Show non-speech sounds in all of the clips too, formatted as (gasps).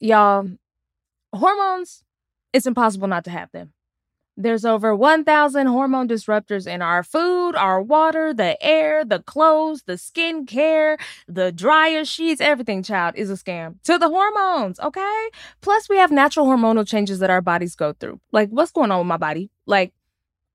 y'all, hormones, it's impossible not to have them. There's over 1,000 hormone disruptors in our food, our water, the air, the clothes, the skin care, the dryer sheets, everything, child, is a scam. To the hormones, okay? Plus, we have natural hormonal changes that our bodies go through. Like, what's going on with my body? Like,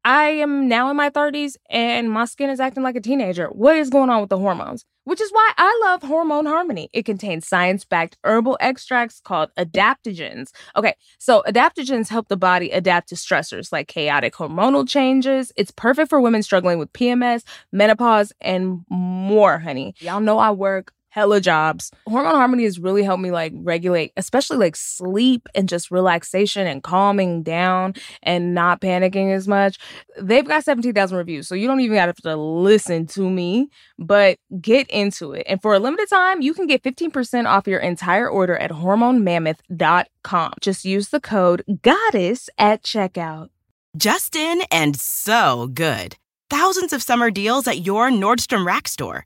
I am now in my 30s and my skin is acting like a teenager. What is going on with the hormones? Which is why I love Hormone Harmony. It contains science backed herbal extracts called adaptogens. Okay, so adaptogens help the body adapt to stressors like chaotic hormonal changes. It's perfect for women struggling with PMS, menopause, and more, honey. Y'all know I work hella jobs. Hormone Harmony has really helped me like regulate, especially like sleep and just relaxation and calming down and not panicking as much. They've got 17,000 reviews, so you don't even have to listen to me, but get into it. And for a limited time, you can get 15% off your entire order at hormonemammoth.com. Just use the code GODDESS at checkout. Justin and so good. Thousands of summer deals at your Nordstrom Rack store.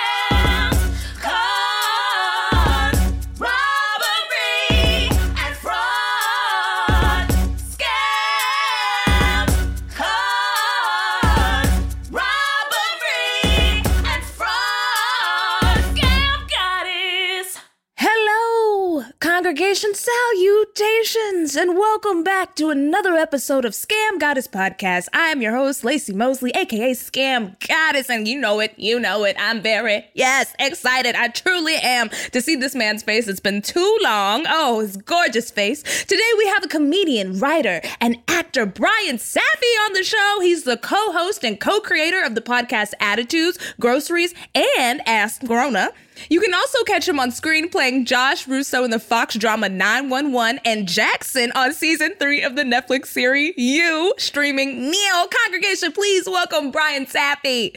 congregation salutations, and welcome back to another episode of Scam Goddess Podcast. I am your host, Laci Mosley, aka Scam Goddess, and you know it, you know it. I'm very, yes, excited. I truly am to see this man's face. It's been too long. Oh, his gorgeous face. Today we have a comedian, writer, and actor, Bryan Safi, on the show. He's the co host and co creator of the podcast Attitudes, Groceries, and Ask Grona. You can also catch him on screen playing Josh Russo in the Fox drama 911 and Jackson on season three of the Netflix series You, streaming Neo. Congregation, please welcome Bryan Safi.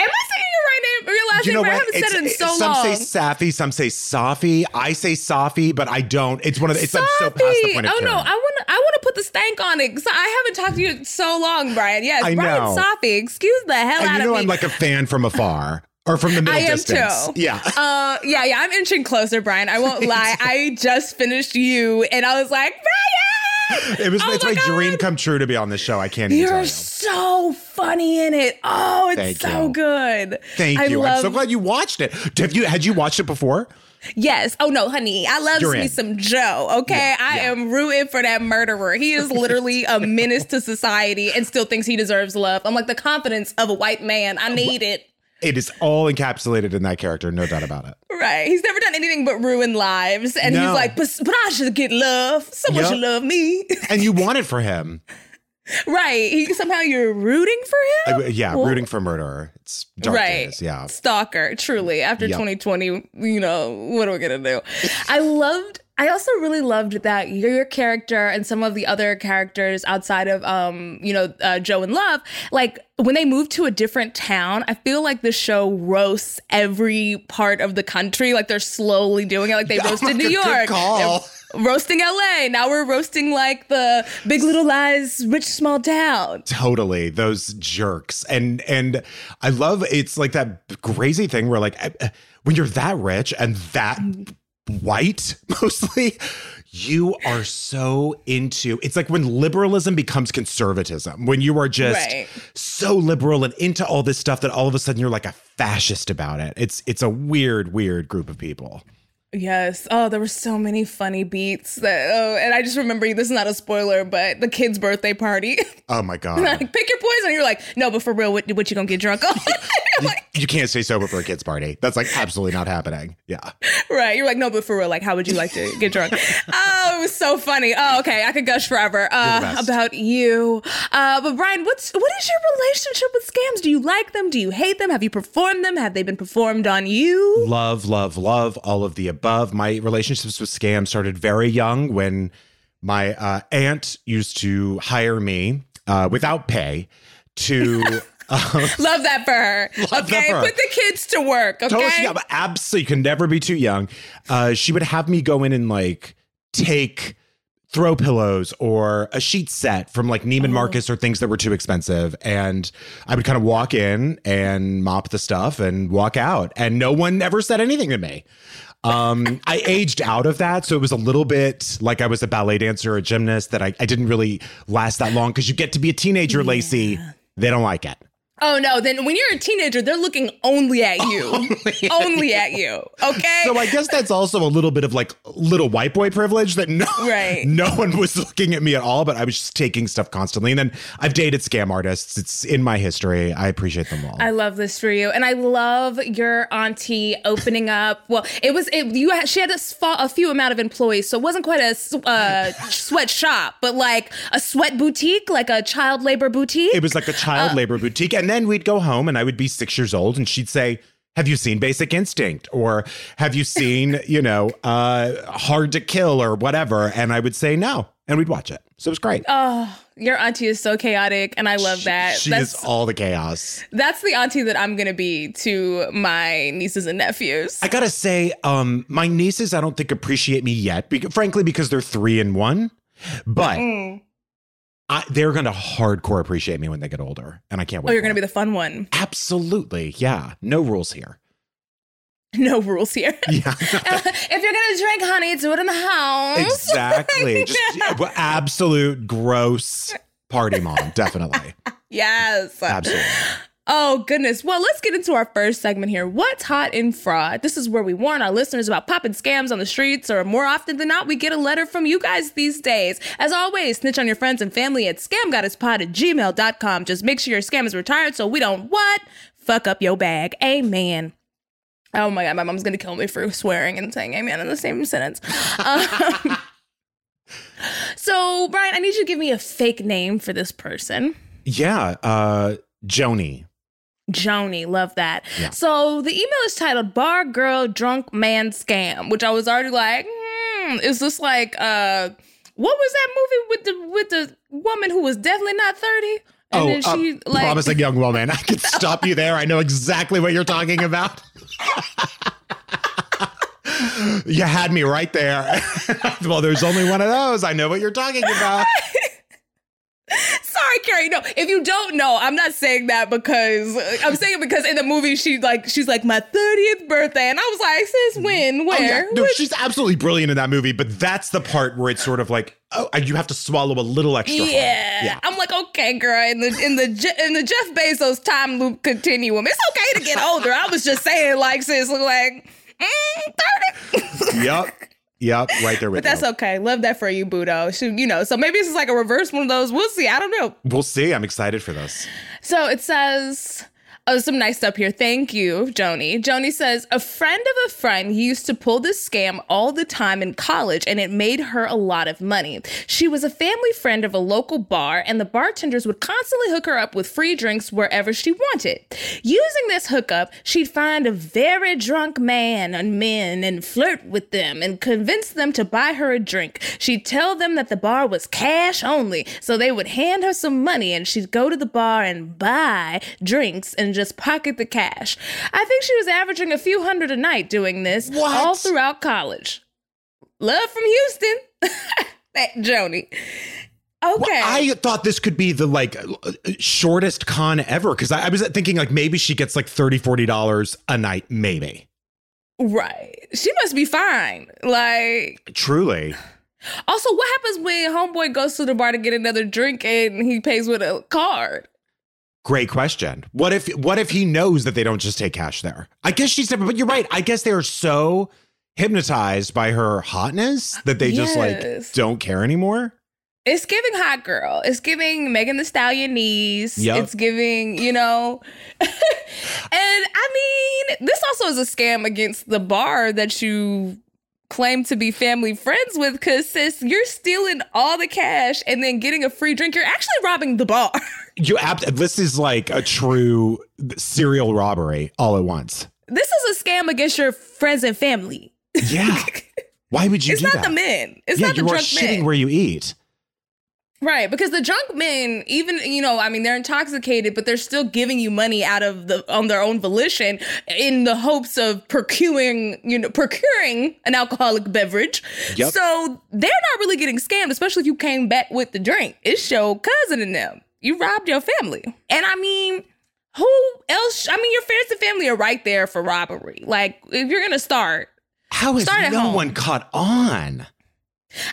Am I saying your right name, your last You name? I haven't said it in so some long. Some say Safi, some say Safi. I say Safi, but I don't. It's one of the. It's I'm so past the point of oh no. I want to. I want to put the stank on it. 'cause I haven't talked to you in so long, Bryan. Yes, I Bryan know. Safi. Excuse the hell and out you know of me. I'm like a fan from afar or from the middle I am distance. too. Yeah. Uh, yeah, yeah. I'm inching closer, Bryan. I won't (laughs) lie. I just finished you, and I was like, Bryan. It was Oh it's my my, dream come true to be on this show. I can't even tell You're so funny in it. Oh, it's Thank so you. good. Thank I you. I'm so glad you watched it. Have you had you watched it before? Yes. Oh no, honey. I love You're me in. some Joe. Okay. Yeah, I yeah. am rooting for that murderer. He is literally a menace to society and still thinks he deserves love. I'm like the confidence of a white man. I need it. It is all encapsulated in that character, no doubt about it. Right. He's never done anything but ruin lives. And he's like, but, but I should get love. Someone Yep. should love me. (laughs) And you want it for him. right. He, somehow you're rooting for him. Uh, yeah, Well- rooting for murderer. It's dark right. days. Yeah. Stalker, truly. After Yep. 2020, you know, what are we going to do? I loved. I also really loved that your character and some of the other characters outside of, um, you know, uh, Joe and Love, like when they move to a different town, I feel like the show roasts every part of the country. Like they're slowly doing it. Like they Oh (laughs) roasted New York, roasting LA. Now we're roasting like the Big Little Lies, rich small town. totally those jerks and and i love it's like that crazy thing where like uh, uh, when you're that rich and that white (laughs) mostly. You are so into it's like when liberalism becomes conservatism when you are just Right. so liberal and into all this stuff that all of a sudden you're like a fascist about it. It's it's a weird weird group of people Yes. Oh, there were so many funny beats that. Oh, and I just remember you this is not a spoiler, but the kid's birthday party. (laughs) oh my god like, pick your poison. You're like, no, but for real, what, what you gonna get drunk on? (laughs) You're like, you can't stay sober for a kid's party that's like absolutely not happening yeah right. You're like, no, but for real, like, how would you like to get drunk? (laughs) oh, it was so funny. Oh, okay. I could gush forever uh, about you. Uh, but Bryan, what's what is your relationship with scams? Do you like them? Do you hate them? Have you performed them? Have they been performed on you? love, love, love all of the above. Above, my relationships with scams started very young when my uh, aunt used to hire me uh, without pay to (laughs) Love that for her. Okay, for her. put the kids to work. Okay, Totally, yeah, absolutely, you can never be too young. Uh, she would have me go in and like take throw pillows or a sheet set from like Oh. Neiman Marcus or things that were too expensive, and I would kind of walk in and mop the stuff and walk out, and no one ever said anything to me. Um, I aged out of that, so it was a little bit like I was a ballet dancer, or a gymnast that I, I didn't really last that long because you get to be a teenager, Lacey. They don't like it. Oh no, then when you're a teenager, they're looking only at you. (laughs) only at you. Okay? So I guess that's also a little bit of like little white boy privilege that no, Right. (laughs) no one was looking at me at all, but I was just taking stuff constantly. And then I've dated scam artists. It's in my history. I appreciate them all. I love this for you, and I love your auntie opening up. Well, it was it, you. Had, she had a few amount of employees, so it wasn't quite a uh, sweat shop, but like a sweat boutique, like a child labor boutique. it was like a child labor boutique. And then we'd go home and I would be six years old and she'd say, have you seen Basic Instinct? Or have you seen, (laughs) you know, uh, Hard to Kill or whatever? And I would say no. And we'd watch it. So it was great. oh, your auntie is so chaotic, and I love that. She that's is all the chaos. that's the auntie that I'm gonna be to my nieces and nephews. I gotta say, um, my nieces I don't think appreciate me yet, because, frankly, because they're three and one. But Mm. I, they're gonna hardcore appreciate me when they get older, and I can't oh, wait. Oh, you're gonna be the fun one. absolutely, yeah. No rules here. (laughs) No rules here. (laughs) Yeah, (laughs) uh, if you're gonna drink, honey, do it in the house. exactly. Just yeah, absolute gross party mom, definitely, Yes. absolutely. Oh, goodness. Well, let's get into our first segment here. What's hot in fraud? This is where we warn our listeners about popping scams on the streets, or more often than not, we get a letter from you guys these days. As always, snitch on your friends and family at scamgoddesspod at gmail.com. Just make sure your scam is retired so we don't what? Fuck up your bag. Amen. Oh my God, my mom's gonna kill me for swearing and saying amen in the same sentence. Um, (laughs) so, Bryan, I need you to give me a fake name for this person. Yeah, uh, Joni. Joni, love that. Yeah. So the email is titled "Bar Girl Drunk Man Scam," which I was already like, hmm, is this like uh, what was that movie with the with the woman who was definitely not thirty? And oh, then she uh, like promising young woman. I could (laughs) stop you there. I know exactly what you're talking about. (laughs) you had me right there. (laughs) well, there's only one of those. I know what you're talking about. Sorry, Carey. No, if you don't know, I'm not saying that because I'm saying it because in the movie she like she's like my 30th birthday, and I was like, sis, when, Oh, where? yeah. No, Which- she's absolutely brilliant in that movie, but that's the part where it's sort of like, oh, you have to swallow a little extra. Yeah. Yeah. I'm like, okay, girl. In the in the in the Jeff Bezos time loop continuum, it's okay to get older. I was just saying, like, sis, like, mm, thirty. (laughs) Yep. Yep. Right there with But that's you. okay. Love that for you, Budo. You know, so maybe this is like a reverse one of those. We'll see. I don't know. We'll see. I'm excited for this. So it says, oh, some nice stuff here. Thank you, Joni. Joni says, a friend of a friend used to pull this scam all the time in college, and it made her a lot of money. She was a family friend of a local bar, and the bartenders would constantly hook her up with free drinks wherever she wanted. Using this hookup, she'd find a very drunk man and men and flirt with them and convince them to buy her a drink. She'd tell them that the bar was cash only, so they would hand her some money and she'd go to the bar and buy drinks and just pocket the cash. I think she was averaging a few hundred a night doing this What? all throughout college. Love from Houston. (laughs) Joni. Okay. Well, I thought this could be the like shortest con ever because I, I was thinking like maybe she gets like $30, 40 dollars a night maybe right. She must be fine. Like truly (sighs) Also, what happens when homeboy goes to the bar to get another drink and he pays with a card? Great question what if what if he knows that they don't just take cash there i guess she's different, but you're right i guess they're so hypnotized by her hotness that they just like don't care anymore It's giving hot girl. It's giving Megan Thee Stallion knees. Yep. It's giving, you know. (laughs) and I mean, this also is a scam against the bar that you claim to be family friends with because sis, you're stealing all the cash and then getting a free drink. You're actually robbing the bar. (laughs) you ab- this is like a true serial robbery all at once this is a scam against your friends and family. yeah (laughs) why would you it's not that the men. It's yeah not the drunk shitting men. where you eat Right, because the drunk men, even you know, I mean, they're intoxicated, but they're still giving you money out of the on their own volition in the hopes of procuring, you know, procuring an alcoholic beverage. Yep. So they're not really getting scammed, especially if you came back with the drink. It's your cousin and them. You robbed your family, and I mean, who else? I mean, your friends and family are right there for robbery. Like, if you're gonna start, How is Start no home. one caught on?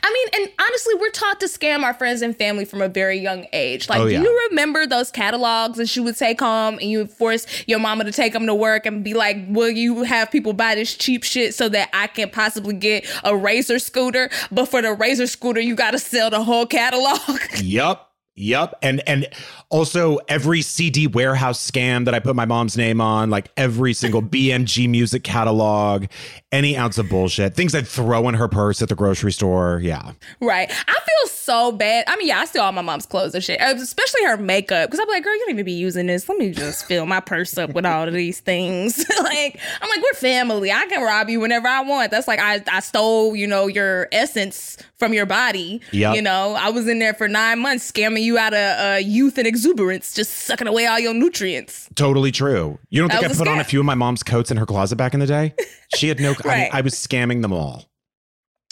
I mean, and honestly, we're taught to scam our friends and family from a very young age. Like, Oh, do you remember those catalogs that you would take home and you would force your mama to take them to work and be like, Will you have people buy this cheap shit so that I can possibly get a razor scooter? But for the razor scooter, you got to sell the whole catalog. (laughs) Yup. Yup. And and also every CD warehouse scam that I put my mom's name on, like every single (laughs) BMG music catalog, any ounce of bullshit, things I'd throw in her purse at the grocery store. Yeah. right. I feel so bad. I mean, yeah, I steal all my mom's clothes and shit, especially her makeup. Because I'm like, girl, you don't even be using this. Let me just fill my purse up with all of these things. (laughs) like, I'm like, we're family. I can rob you whenever I want. That's like, I, I stole, you know, your essence from your body. Yep. You know, I was in there for nine months scamming you out of uh, youth and exuberance, just sucking away all your nutrients. Totally true. You don't That think I put on a few of my mom's coats in her closet back in the day? She had no, I, (laughs) Right. I was scamming them all.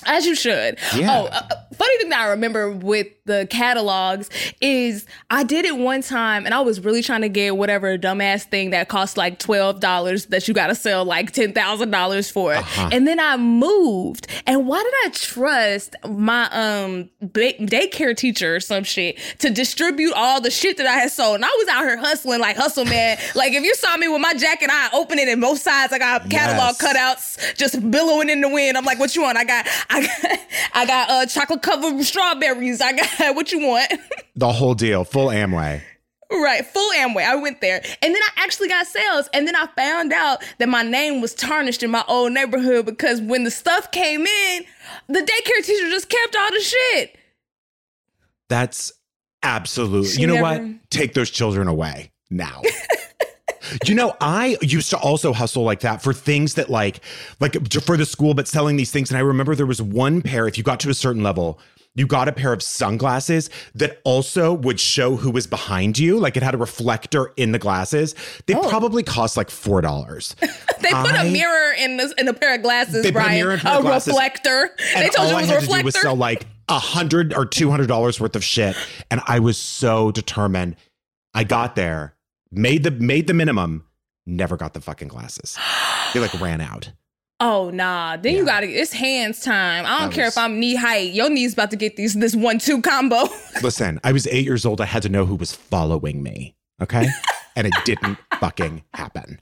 As you should. Yeah. Oh, uh, funny thing that I remember with the catalogs is I did it one time and I was really trying to get whatever dumbass thing that cost like $12 that you got to sell like $10,000 for. Uh-huh. And then I moved. And why did I trust my um daycare teacher or some shit to distribute all the shit that I had sold? And I was out here hustling like hustle man. (laughs) like if you saw me with my jacket, I open it in both sides. I got catalog Yes. cutouts just billowing in the wind. I'm like, what you want? I got I got I got uh chocolate covered strawberries. I got (laughs) what you want. (laughs) The whole deal, full Amway. right, full Amway. I went there. And then I actually got sales. And then I found out that my name was tarnished in my old neighborhood because when the stuff came in, the daycare teacher just kept all the shit. That's absolutely. She you know never- what? Take those children away now. (laughs) you know, I used to also hustle like that for things that like like for the school, but selling these things. And I remember there was one pair. If you got to a certain level. You got a pair of sunglasses that also would show who was behind you. Like it had a reflector in the glasses. They Oh. probably cost like four dollars. (laughs) They put a mirror in this in a pair of glasses, They put a mirror in a pair of glasses. reflector. they told all you I it was had a to do was sell like a hundred or two hundred dollars worth of shit, and I was so determined. I got there, made the made the minimum, never got the fucking glasses. They like ran out. (gasps) Oh nah, then you gotta. It's hands time. I don't That care was- if I'm knee height. Your knee's about to get these this one two combo. (laughs) Listen, I was eight years old. I had to know who was following me. Okay, (laughs) and it didn't fucking happen.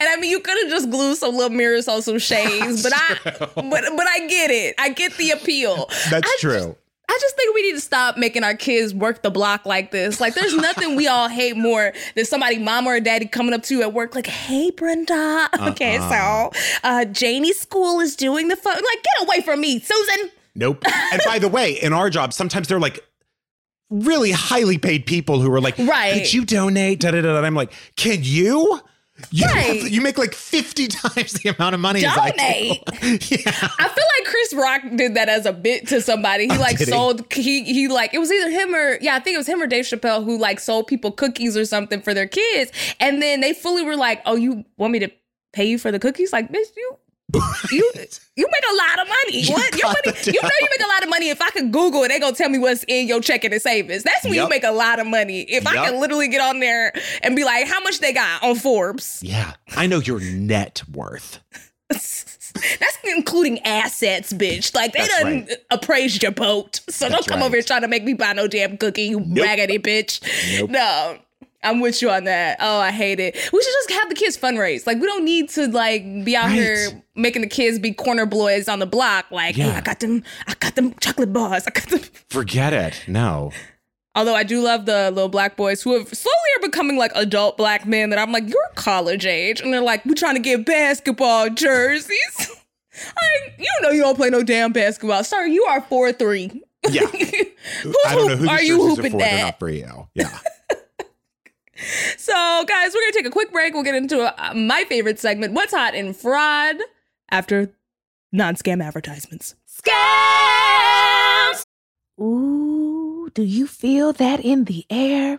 And I mean, you could have just glued some little mirrors on some shades, but I, (laughs) but but I get it. I get the appeal. That's I true. Just, I just think we need to stop making our kids work the block like this. Like, there's nothing we all hate more than somebody, mama or daddy, coming up to you at work, like, "Hey, Brenda. (laughs) Okay, Uh-uh. so uh, Janie's school is doing the fun. Like, get away from me, Susan. Nope. And by the way, in our job, sometimes they're like really highly paid people who are like, Right. Could you donate? Da, da, da. And I'm like, Can you? You, Right. you make like 50 (laughs) times the amount of money as I do." Donate. (laughs) yeah. I feel like Chris Rock did that as a bit to somebody. He oh, like did he? sold he he like it was either him or yeah, I think it was him or Dave Chappelle who like sold people cookies or something for their kids. And then they fully were like, Oh, you want me to pay you for the cookies? Like, bitch, you you you make a lot of money. You what? Your money you know you make a lot of money. If I could Google it, they gonna tell me what's in your checking and savings. That's when you make a lot of money. If I can literally get on there and be like, how much they got on Forbes. Yeah. I know your net worth. (laughs) That's including assets, bitch. Like they That's done right. appraised your boat. So That's don't come right. over here trying to make me buy no damn cookie, you Nope. raggedy bitch. Nope. No. I'm with you on that. Oh, I hate it. We should just have the kids fundraise. Like we don't need to like be out Right. here making the kids be corner boys on the block. Like, hey, I got them, I got them chocolate bars. I got them. (laughs) Forget it. No. Although I do love the little black boys who have slowly are becoming like adult black men that I'm like, you're college age. And they're like, we're trying to get basketball jerseys. (laughs) like, you know you don't play no damn basketball. Sorry, you are 4 3. Yeah. (laughs) I don't know who are you jerseys are hooping for. They're that? not for you. Yeah. So, guys, we're going to take a quick break. We'll get into uh, my favorite segment, What's Hot in Fraud, after non scam advertisements. Scams! Ooh, Do you feel that in the air?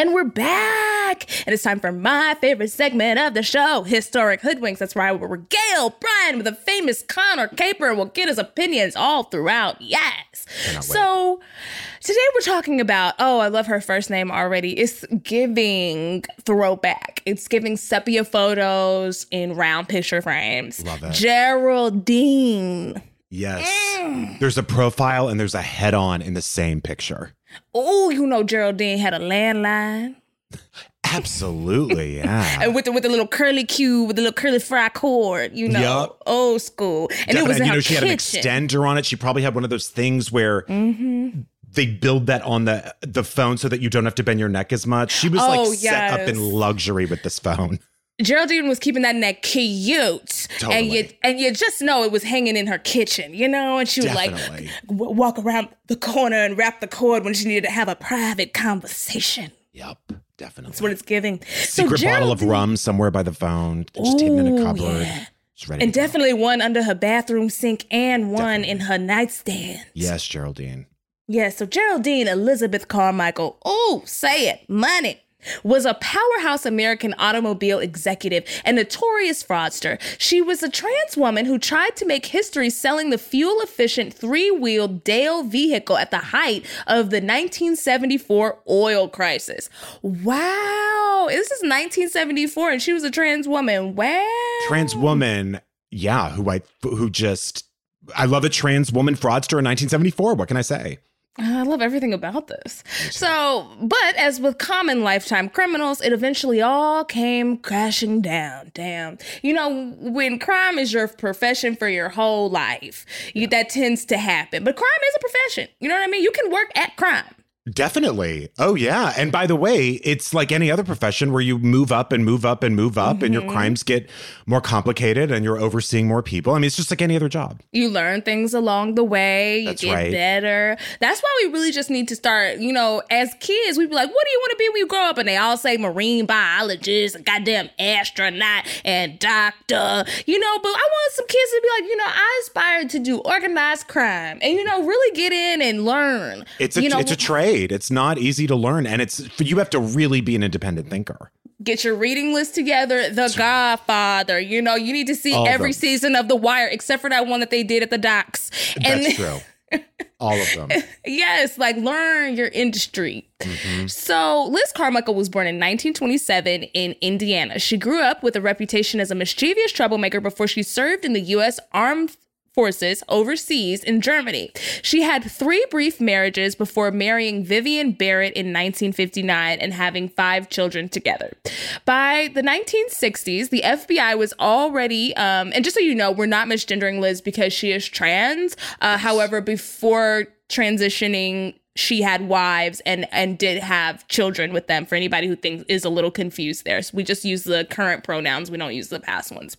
And we're back! And it's time for my favorite segment of the show, Historic Hoodwinks. That's where I will regale Bryan with a famous con or caper and will get his opinions all throughout. Yes! So, today we're talking about, oh, I love her first name already. It's giving throwback. It's giving sepia photos in round picture frames. Love it. Geraldine. Yes. Mm. There's a profile and there's a head on in the same picture. Oh, you know Geraldine had a landline. Absolutely, (laughs) yeah. and with the with the little curly cue, with the little curly fry cord, you know, Yup. old school. And it was in you know, she had an. Mm-hmm. extender on it. She probably had one of those things where they build that on the the phone so that you don't have to bend your neck as much. She was Oh, like set up in luxury with this phone. Geraldine was keeping that neck cute, and you and you just know it was hanging in her kitchen, you know. And she would like w- walk around the corner and wrap the cord when she needed to have a private conversation. Yep, definitely. That's what it's giving. So Secret bottle of rum somewhere by the phone, just hidden in a cupboard. yeah. And to go. definitely one under her bathroom sink and one in her nightstand. Yes, Geraldine. Yeah, so Geraldine Elizabeth Carmichael, oh, say it, money, was a powerhouse American automobile executive and notorious fraudster. She was a trans woman who tried to make history selling the fuel efficient three wheeled Dale vehicle at the height of the 1974 oil crisis. Wow, this is 1974 and she was a trans woman. Wow. Trans woman, yeah, who I who just I love a trans woman fraudster in 1974. What can I say? Ah, I love everything about this. So, but as with common lifetime criminals, it eventually all came crashing down. Damn. You know, when crime is your profession for your whole life, you, that tends to happen. But crime is a profession. You know what I mean? You can work at crime. Definitely. Oh yeah. And by the way, it's like any other profession where you move up and move up and move up and Mm-hmm. your crimes get more complicated and you're overseeing more people. I mean, it's just like any other job. You learn things along the way. You That's get right. better. That's why we really just need to start, you know, as kids, we'd be like, what do you want to be when you grow up? And they all say marine biologist, goddamn astronaut, and doctor, you know, but I want some kids to be like, you know, I aspire to do organized crime and, you know, really get in and learn. It's a you know, it's a trade. It's not easy to learn and it's you have to really be an independent thinker. get your reading list together. The Godfather, you know, you need to see All every season of The Wire, except for that one that they did at the docks. That's true. (laughs) All of them. Yes, like learn your industry. Mm-hmm. So, Liz Carmichael was born in 1927 in Indiana. She grew up with a reputation as a mischievous troublemaker before she served in the U.S. Armed forces overseas in Germany. She had three brief marriages before marrying Vivian Barrett in 1959 and having five children together. By the 1960s, the FBI was already, um, and just so you know, we're not misgendering Liz because she is trans. Uh, however, before transitioning she had wives and and did have children with them for anybody who thinks is a little confused there so we just use the current pronouns we don't use the past ones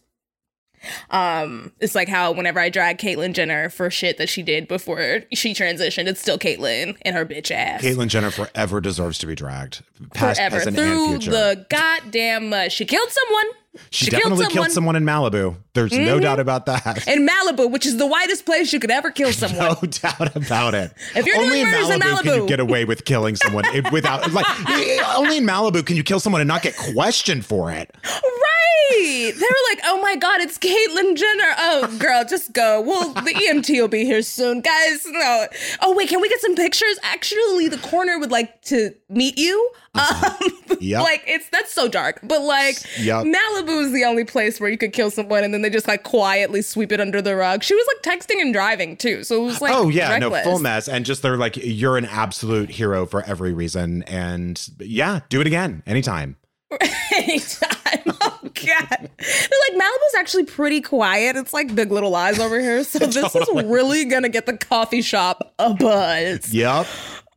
um it's like how whenever i drag caitlyn jenner for shit that she did before she transitioned it's still caitlyn and her bitch ass Caitlyn Jenner forever deserves to be dragged, past, forever through the goddamn mud she killed someone she, definitely killed someone in Malibu. There's no Mhm. doubt about that. in malibu which is the whitest place you could ever kill (laughs) someone no doubt about it. If you're only doing in Malibu, in can you get away with killing someone without like (laughs) only in Malibu can you kill someone and not get questioned for it. Right. They were like, oh my God, it's Caitlyn Jenner. Oh, girl, just go. Well, the EMT will be here soon. Guys, no. Oh, wait, can we get some pictures? Actually, the coroner would like to meet you. Um, (laughs) Yep. Like, it's that's so dark. But like, Yep. Malibu is the only place where you could kill someone and then they just like quietly sweep it under the rug. She was like texting and driving too. So it was like, oh yeah, reckless. no full mess, and just they're like you're an absolute hero for every reason, and yeah, do it again anytime. (laughs) anytime. (laughs) God. They're like Malibu's actually pretty quiet. It's like Big Little Lies over here. So (laughs) this is really gonna get the coffee shop a buzz. Yep.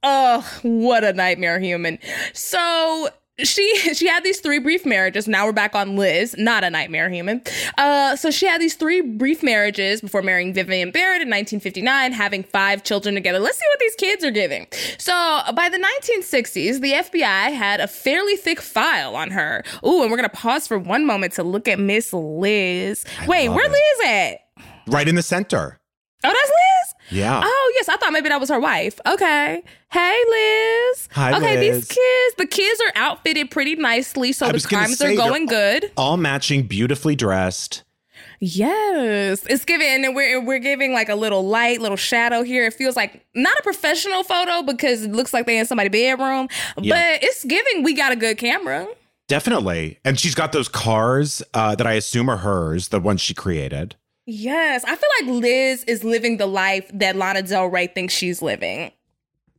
Oh, what a nightmare human. So she (laughs) she had these three brief marriages. Now we're back on Liz, not a nightmare human. Uh, so she had these three brief marriages before marrying Vivian Barrett in 1959, having five children together. Let's see what these kids are giving. So by the 1960s, the FBI had a fairly thick file on her. Ooh, and we're gonna pause for one moment to look at Miss Liz. Wait, love where it. Liz at? Right in the center. Oh, that's Liz. Yeah. Oh, yes. I thought maybe that was her wife. Okay. Hey, Liz. Hi, Liz. okay, Liz. these kids, the kids are outfitted pretty nicely, so I the crimes say, are going good. All matching, beautifully dressed. Yes. It's giving, and we're, we're giving like a little light, little shadow here. It feels like not a professional photo because it looks like they're in somebody's bedroom, Yeah. but it's giving we got a good camera. Definitely. And she's got those cars uh, that I assume are hers, the ones she created. Yes. I feel like Liz is living the life that Lana Del Rey thinks she's living.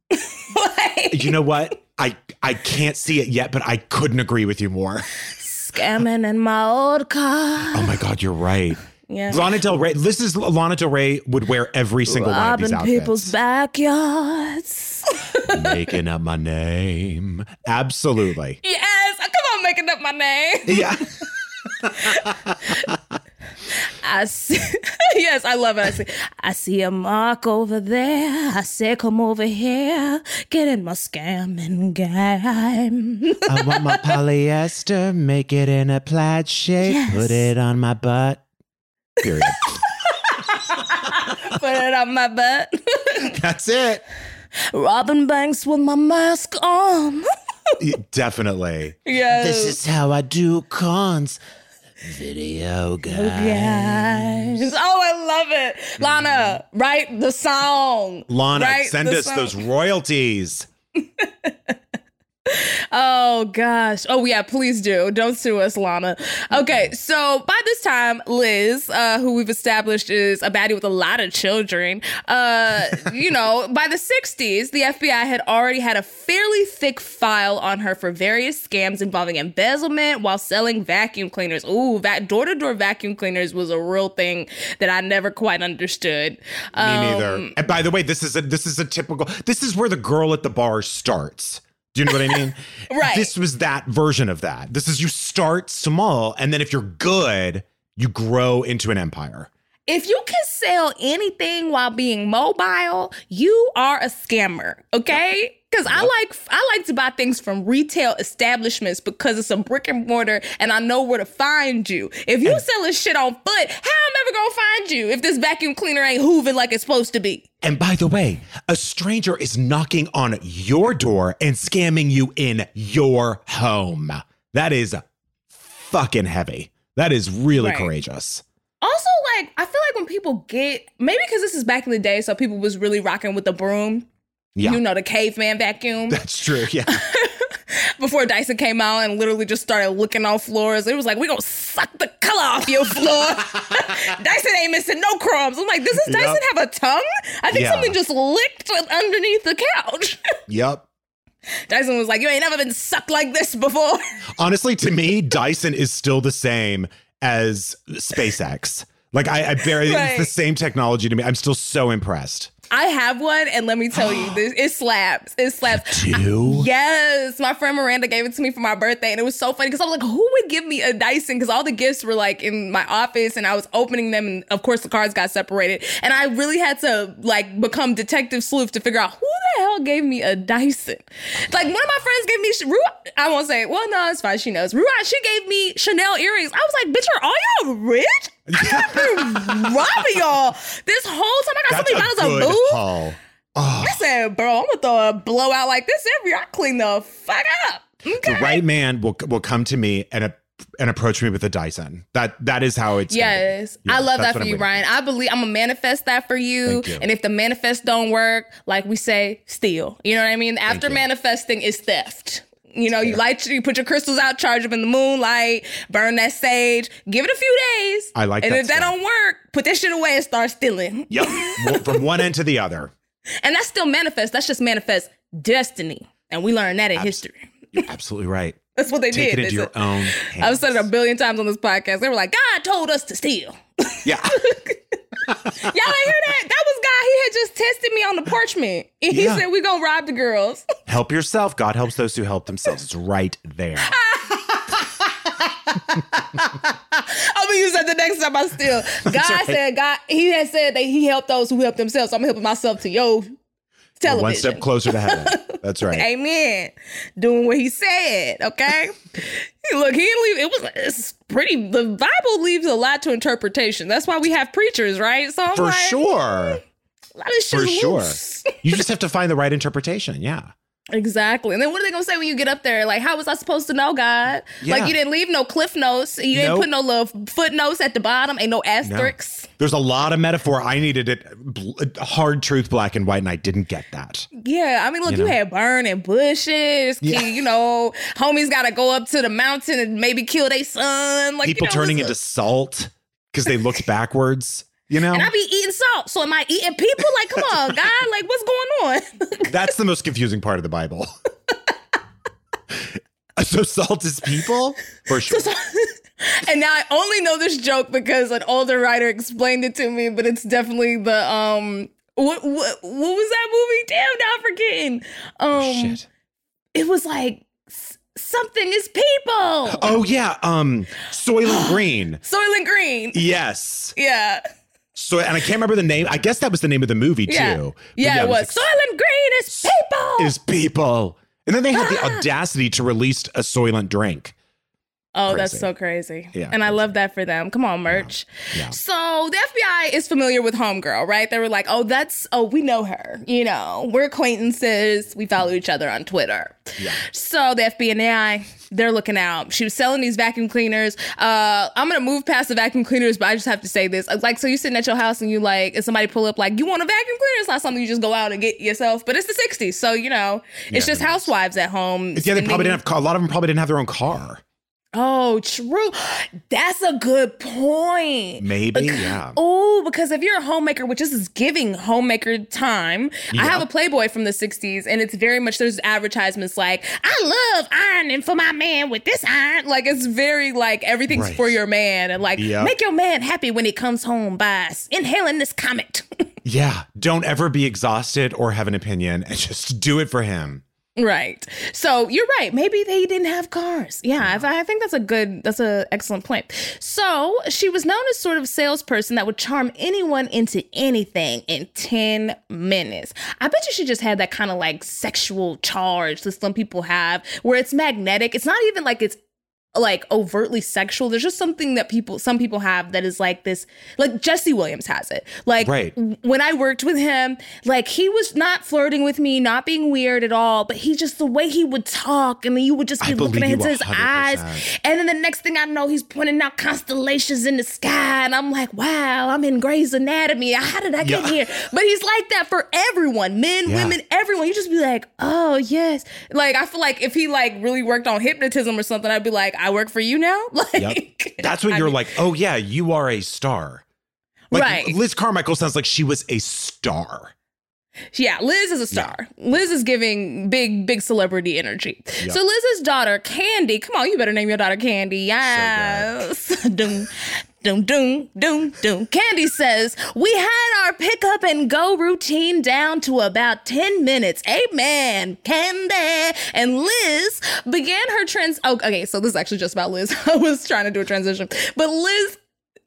(laughs) like, You know what? I I can't see it yet, but I couldn't agree with you more. scamming in my old car. Oh my God, you're right. Yeah. Lana Del Rey. This is Lana Del Rey would wear every single one of these robbing outfits. people's backyards. (laughs) Making up my name. Absolutely. yes, come on, making up my name. Yeah. (laughs) I see. (laughs) yes, I love it. I see. I see a mark over there. I say, come over here, get in my scamming game. I want my polyester, make it in a plaid shape, Yes. put it on my butt. Period. (laughs) Put it on my butt. (laughs) That's it. Robbing banks with my mask on. Definitely. yes. This is how I do cons. Video oh, guys. Yes. Oh, I love it. Lana, mm-hmm. write the song. Lana, Write send us song. those royalties. (laughs) Oh gosh. Oh yeah, please do. Don't sue us, Lana. Okay, so by this time, Liz, uh, who we've established is a baddie with a lot of children, uh, you know, (laughs) by the 60s, the FBI had already had a fairly thick file on her for various scams involving embezzlement while selling vacuum cleaners. Ooh, that door-to-door vacuum cleaners was a real thing that I never quite understood. Me Um, neither. And by the way, this is a this is a typical this is where the girl at the bar starts. Do you know what I mean? (laughs) Right. This was that version of that. This is you start small and then if you're good, you grow into an empire. if you can sell anything while being mobile, you are a scammer, okay? Because I like I like to buy things from retail establishments because it's a brick and mortar, and I know where to find you. If you selling shit on foot, how I'm ever gonna find you if this vacuum cleaner ain't hooving like it's supposed to be? And by the way, a stranger is knocking on your door and scamming you in your home. That is fucking heavy. That is really Right. courageous. Also, like I feel like when people get maybe because this is back in the day, so people was really rocking with the broom. Yeah. You know, the caveman vacuum. That's true. Yeah. (laughs) before Dyson came out and literally just started looking on floors. It was like, we're gonna suck the color off your floor. (laughs) Dyson ain't missing no crumbs. I'm like, does this Dyson Yep. have a tongue? I think Yeah. something just licked underneath the couch. (laughs) Yep. Dyson was like, you ain't never been sucked like this before. Honestly, to me, Dyson is still the same as SpaceX. Like I, I barely Right. it's the same technology to me. I'm still so impressed. I have one, and let me tell you, this it slaps. It slaps. Do Yes, my friend Miranda gave it to me for my birthday, and it was so funny because I was like, "Who would give me a Dyson?" Because all the gifts were like in my office, and I was opening them, and of course the cards got separated, and I really had to like become detective sleuth to figure out who the hell gave me a Dyson. Like one of my friends gave me, Ru- I won't say, well, no, it's fine. She knows. Ruan, she gave me Chanel earrings. I was like, "Bitch, are all y'all rich?" I've been robbing y'all this whole time. I got That's so a many bottles of booze. Oh, I said, bro, I'm gonna throw a blowout like this every. I clean the fuck up. Okay. the right man will will come to me and a, and approach me with a Dyson. That that is how it's. Yes, Yeah, I love that for I'm you, Ryan. I believe I'm gonna manifest that for you. You. And if the manifest don't work, like we say, steal. You know what I mean? After manifesting is theft. You know, you light, you put your crystals out, charge them in the moonlight, burn that sage, give it a few days. I like and that if that don't work, put that shit away and start stealing. Yep. (laughs) Well, From one end to the other. And that's still manifest. That's just manifest destiny. And we learned that in history. You're absolutely right. (laughs) That's what they Take did. it They into your said- own. I've said it a billion times on this podcast. They were like, God told us to steal. Yeah. (laughs) (laughs) Y'all ain't hear that? That was God. He had just tested me on the parchment. And he Yeah. said, we gonna rob the girls. (laughs) Help yourself. God helps those who help themselves. It's right there. (laughs) I'm gonna use that the next time I steal. God right. said, God, he had said that he helped those who help themselves. So I'm helping myself to yo television. One step closer to heaven. (laughs) That's right. Amen. Doing what he said, okay? (laughs) Look, he didn't leave. It was it's pretty. The Bible leaves a lot to interpretation. That's why we have preachers, right? So I'm For like, sure. a lot of shit For sure. You just have to find the right interpretation. Yeah. Exactly. And then what are they gonna say when you get up there? Like, how was I supposed to know, God? Yeah. Like, you didn't leave no cliff notes. You didn't put no little footnotes at the bottom. Ain't no asterisks. There's a lot of metaphor. I needed it hard truth, black and white, and I didn't get that. Yeah. I mean, look, You you, know? had burning bushes. Yeah. You know, homies got to go up to the mountain and maybe kill their son. Like, People you know, turning a- into salt because they looked backwards. You know, And I be eating salt. So am I eating people? Like, come on, (laughs) God. Like, what's going on? (laughs) that's the most confusing part of the Bible. (laughs) so salt is people for sure. and now I only know this joke because an older writer explained it to me, but it's definitely the um what what, what was that movie? Damn, now I'm forgetting. Um Shit. it was like something is people. Oh yeah, um, Soylent (gasps) Green. Soylent Green. Yes. Yeah. So, and I can't remember the name. I guess that was the name of the movie Yeah. too. But Yeah, it was. ex- Soylent Green is people. is people. And then they had the Ah. audacity to release a Soylent drink. Oh, that's so crazy. Yeah, and I love that for them. Come on, merch. Yeah. So the FBI is familiar with Homegirl, right? They were like, oh, that's, oh, we know her. You know, we're acquaintances. We follow each other on Twitter. Yeah. So the FBI, they're looking out. She was selling these vacuum cleaners. Uh, I'm gonna move past the vacuum cleaners, but I just have to say this. Like, so you sitting at your house and you like, and somebody pull up like, you want a vacuum cleaner? It's not something you just go out and get yourself. But it's the 60s, so you know, it's Yeah, just housewives at home. Yeah, they probably didn't have. A lot of them probably didn't have their own car. Oh, true. That's a good point. Maybe, yeah. Oh, because if you're a homemaker, which this is giving homemaker time, I have a Playboy from the 60s, and it's very much there's advertisements like, I love ironing for my man with this iron. Like it's very like everything's Right. for your man and like Yep. make your man happy when he comes home by inhaling this comet. (laughs) Yeah. Don't ever be exhausted or have an opinion and just do it for him. Right. So you're right. Maybe they didn't have cars. Yeah, I, I think that's a good, that's an excellent point. So she was known as sort of a salesperson that would charm anyone into anything in 10 minutes. I bet you she just had that kind of like sexual charge that some people have where it's magnetic. It's not even like it's like overtly sexual. There's just something that people some people have that is like this like Jesse Williams has it. Like Right. when I worked with him, like he was not flirting with me, not being weird at all, but he just the way he would talk and then you would just I be looking into his eyes. 100%. And then the next thing I know, he's pointing out constellations in the sky. And I'm like, wow, I'm in Grey's Anatomy. How did I get Yeah. here? But he's like that for everyone, men, Yeah. women, everyone. You just be like, oh yes. Like I feel like if he like really worked on hypnotism or something, I'd be like, I work for you now. (laughs) Like Yep. That's when you're mean- like, oh yeah, you are a star. Like Right. Liz Carmichael sounds like she was a star. Yeah, Liz is a star. Liz is giving big, big celebrity energy. Yep. So Liz's daughter, Candy, come on, you better name your daughter Candy. Yes. (laughs) doom, doom, doom, doom, doom. Candy says, We had our pickup and go routine down to about 10 minutes. Amen. Candy. And Liz began her trans. Oh, okay, so this is actually just about Liz. (laughs) I was trying to do a transition. But Liz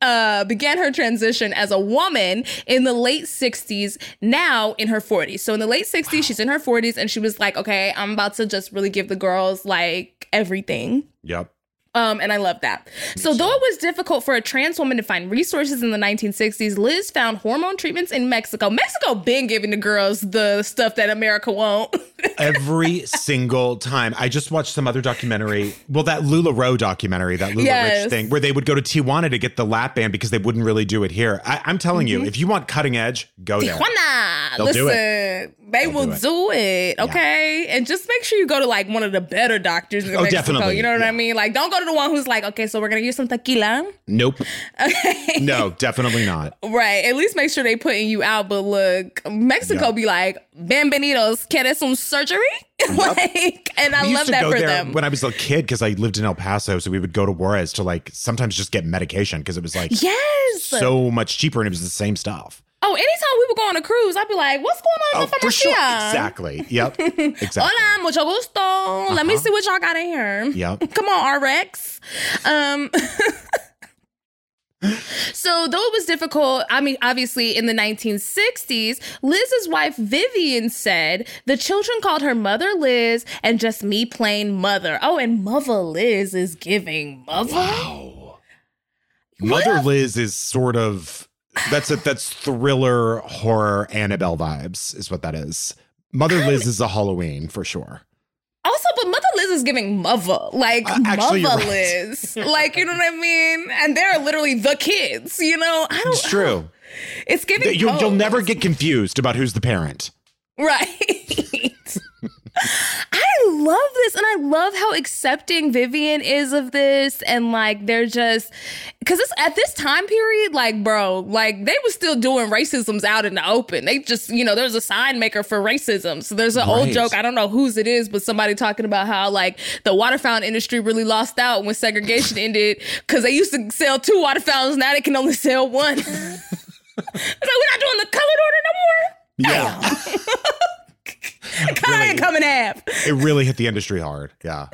uh, began her transition as a woman in the late 60s, now in her 40s. So in the late 60s, she's in her 40s, and she was like, okay, I'm about to just really give the girls like everything. Yep. Um, and I love that. So, though it was difficult for a trans woman to find resources in the 1960s, Liz found hormone treatments in Mexico. Mexico been giving the girls the stuff that America won't. (laughs) Every single time. I just watched some other documentary. Well, that LuLaRoe documentary, that Lula Yes. Rich thing, where they would go to Tijuana to get the lap band because they wouldn't really do it here. I, I'm telling Mm-hmm. you, if you want cutting edge, go there. Tijuana, They'll listen, do they They'll will do it. do it, okay? And just make sure you go to like one of the better doctors in Oh, Mexico. definitely, You know what I mean? Like, don't go to the one who's like, okay, so we're gonna use some tequila, Nope. (laughs) Okay. No, definitely not. right? At least make sure they're putting you out. But look, Mexico Yeah. be like, bienvenidos, ¿quieres some surgery? (laughs) like, and I love that go for there them. when I was a kid because I lived in El Paso. So we would go to Juarez to like sometimes just get medication because it was like yes. so much cheaper and it was the same stuff. oh, anytime we would go on a cruise, I'd be like, what's going on Oh, in the for sure. Exactly. Yep. (laughs) Exactly. Hola, mucho gusto. Let me see what y'all got in here. Yep. (laughs) Come on, RX. Um So, though it was difficult, I mean, obviously in the 1960s, Liz's wife Vivian said the children called her Mother Liz and just me plain Mother. Oh, and Mother Liz is giving Mother. Mother Liz is sort of that's a that's thriller horror Annabelle vibes is what that is. Mother Liz is a Halloween for sure. Also, but Mother Liz is giving Mother, like Uh, actually, Mother right. Liz, like you know what I mean. And they're literally the kids. You know, I don't. It's true. It's giving. You'll, you'll never get confused about who's the parent. Right. (laughs) I love this and I love how accepting Vivian is of this and like they're just cuz it's at this time period like bro like they were still doing racisms out in the open. They just, you know, there's a sign maker for racism. So there's an old joke, I don't know whose it is, but somebody talking about how like the water fountain industry really lost out when segregation (laughs) ended cuz they used to sell two water fountains, now they can only sell one. (laughs) like we're not doing the colored order no more. Yeah. (laughs) Color ain't coming half. it really hit the industry hard. Yeah.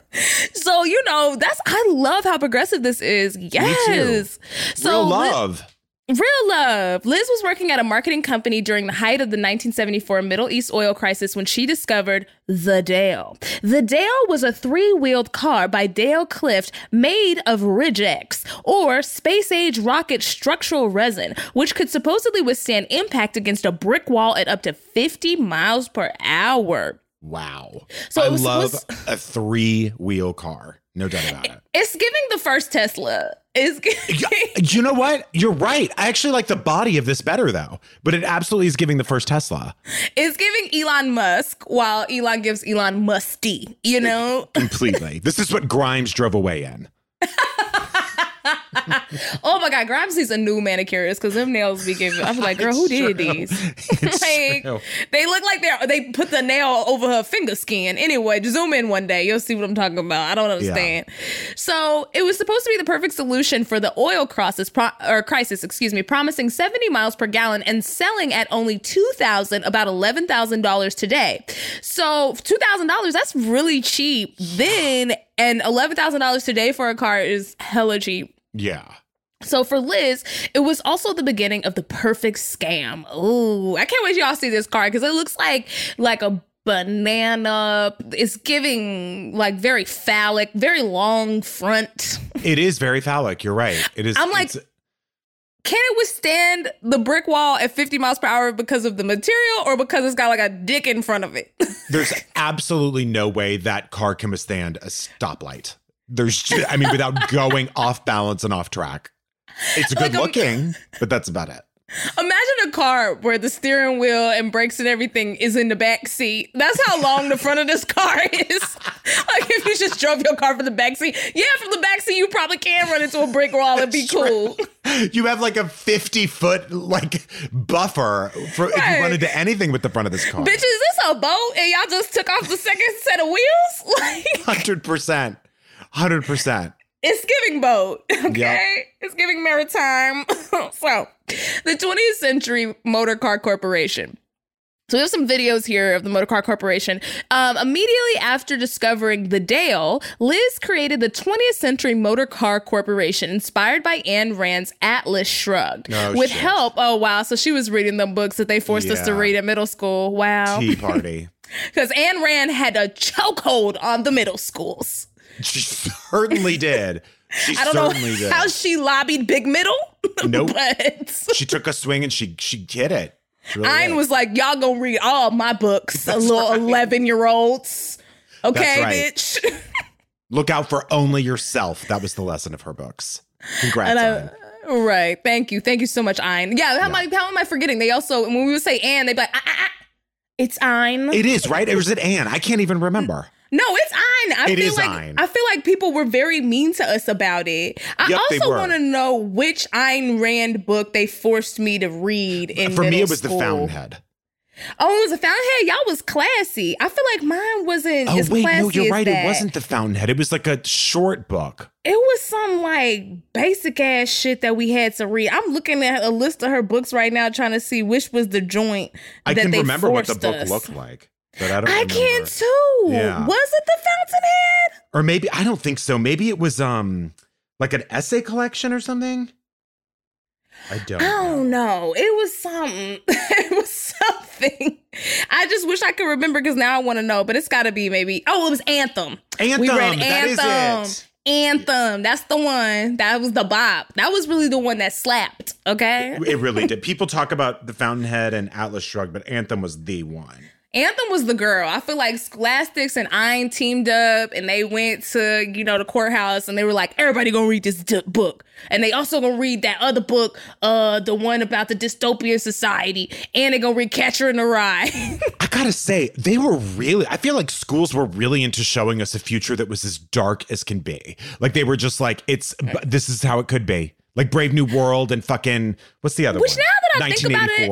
So you know that's I love how progressive this is. Yes. So Real Li- love. Real love. Liz was working at a marketing company during the height of the 1974 Middle East oil crisis when she discovered the Dale. The Dale was a three-wheeled car by Dale Clifft made of Rigex or space-age rocket structural resin, which could supposedly withstand impact against a brick wall at up to 50 miles per hour. Wow. So I love supposed- a three wheel car. No doubt about it. It's giving the first Tesla. Is giving you know what? You're right. I actually like the body of this better though, but it absolutely is giving the first Tesla. It's giving Elon Musk while Elon gives Elon Musty, you know? Completely. this is what Grimes drove away in. (laughs) (laughs) oh my God, Grimes needs a new manicurist because them nails be giving. I'm like, girl, who (laughs) did these? (laughs) Like, they look like they're, they put the nail over her finger skin. Anyway, zoom in one day. You'll see what I'm talking about. I don't understand. So it was supposed to be the perfect solution for the oil crisis, pro- or crisis, excuse me, promising 70 miles per gallon and selling at only 2000 about $11,000 today. So $2,000, that's really cheap then. And $11,000 today for a car is hella cheap. Yeah. So for Liz, it was also the beginning of the perfect scam. Ooh, I can't wait y'all see this car because it looks like like a banana. It's giving like very phallic, very long front. (laughs) It is very phallic. You're right. It is. I'm like- Can it withstand the brick wall at 50 miles per hour because of the material or because it's got like a dick in front of it? (laughs) there's absolutely no way that car can withstand a stoplight. There's, ju- I mean, without (laughs) going off balance and off track. It's Like, good um, looking, but that's about it. Imagine a car where the steering wheel and brakes and everything is in the back seat. That's how long the front of this car (laughs) is. like if you just drove your car from the back seat, yeah, from the back seat you probably can run into a brick wall and be cool. You have like a 50 foot like buffer for if you run into anything with the front of this car. Bitch, is this a boat and y'all just took off the second set of wheels? (laughs) Like Hundred percent, hundred percent. it's giving boat, (laughs) okay? It's giving maritime. (laughs) so, the 20th Century Motor Car Corporation. So we have some videos here of the Motor Car Corporation. Um, immediately after discovering the Dale, Liz created the 20th Century Motor Car Corporation, inspired by Anne Rand's Atlas Shrugged, Oh, with shit. help. Oh wow! So she was reading the books that they forced us to read in middle school. Wow, Tea party. (laughs) because Anne Rand had a chokehold on the middle schools. She certainly did. She I don't certainly know did. how she lobbied Big Middle, (laughs) Nope. but she took a swing and she she hit it. She really Ayn did. was like, "Y'all gonna read all my books, (laughs) a little eleven year olds." Okay, right. bitch. (laughs) Look out for only yourself. That was the lesson of her books. Congrats. And I, right. Thank you. Thank you so much, Ayn. Yeah, how, Am I, how am I forgetting? They also, when we would say Anne, they'd be like, ah, ah, ah. it's Ayn. It is right. Or is it Anne? I can't even remember. No, it's Ayn. I It feel like Ayn. I feel like people were very mean to us about it. I Yep, also want to know which Ayn Rand book they forced me to read in For me, it was school. the Fountainhead. Oh, it was the Fountainhead. Y'all was classy. I feel like mine wasn't Oh as wait, no, you're right. that. It wasn't the Fountainhead. It was like a short book. It was some like basic ass shit that we had to read. I'm looking at a list of her books right now, trying to see which was the joint I that can they remember what the book us. looked like, but I don't. I remember. can too. Yeah. Was it the Fountainhead? Or maybe I don't think so. Maybe it was um like an essay collection or something. I don't. I know. don't know. It was something. (laughs) it was something. I just wish I could remember because now I want to know. But it's got to be maybe. Oh, it was Anthem. Anthem. We read that is Anthem. it. Anthem. That's the one. That was the bop. That was really the one that slapped. Okay. It really did. People talk about the Fountainhead and Atlas Shrugged, but Anthem was the one. Anthem was the girl. I feel like Scholastics and Ayn teamed up and they went to, you know, the courthouse and they were like, everybody gonna read this d- book. And they also gonna read that other book, uh, the one about the dystopian society. And they gonna read Catcher in the Rye. (laughs) I gotta say, they were really, I feel like schools were really into showing us a future that was as dark as can be. Like they were just like, it's, this is how it could be. Like Brave New World and fucking, what's the other Which one? now that I think about it-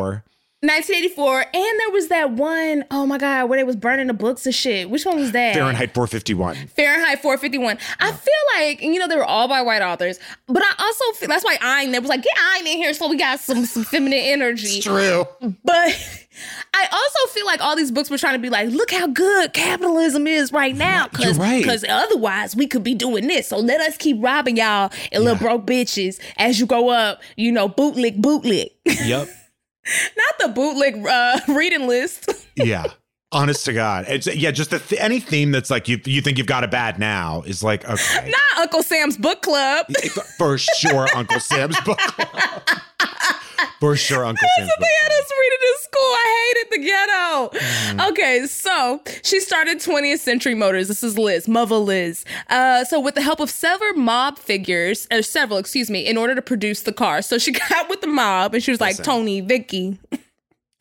1984. 1984. And there was that one, oh my God, where they was burning the books and shit. Which one was that? Fahrenheit 451. Fahrenheit 451. I feel like, you know, they were all by white authors, but I also feel that's why Ayn, they was like, get Ayn in here so we got some, some feminine energy. True. But (laughs) I also feel like all these books were trying to be like, look how good capitalism is right now. Cause, right. Cause otherwise we could be doing this. So let us keep robbing y'all and little broke bitches as you grow up, you know, bootlick, bootlick. (laughs) Yep. Not the bootleg uh, (laughs) reading list. yeah. Honest to God. It's, yeah, just the th- any theme that's like you you think you've got it bad now is like, okay. (laughs) Not Uncle Sam's book club. For sure, Uncle Sam's book. Club. (laughs) For sure, Uncle Sam's That's what book. they had Club. us reading in school. I hated the ghetto. Mm. Okay, so she started 20th Century Motors. This is Liz, Mother Liz. Uh, so with the help of several mob figures, or several, excuse me, in order to produce the car. So she (laughs) got with the mob and she was like, Tony, Vicky.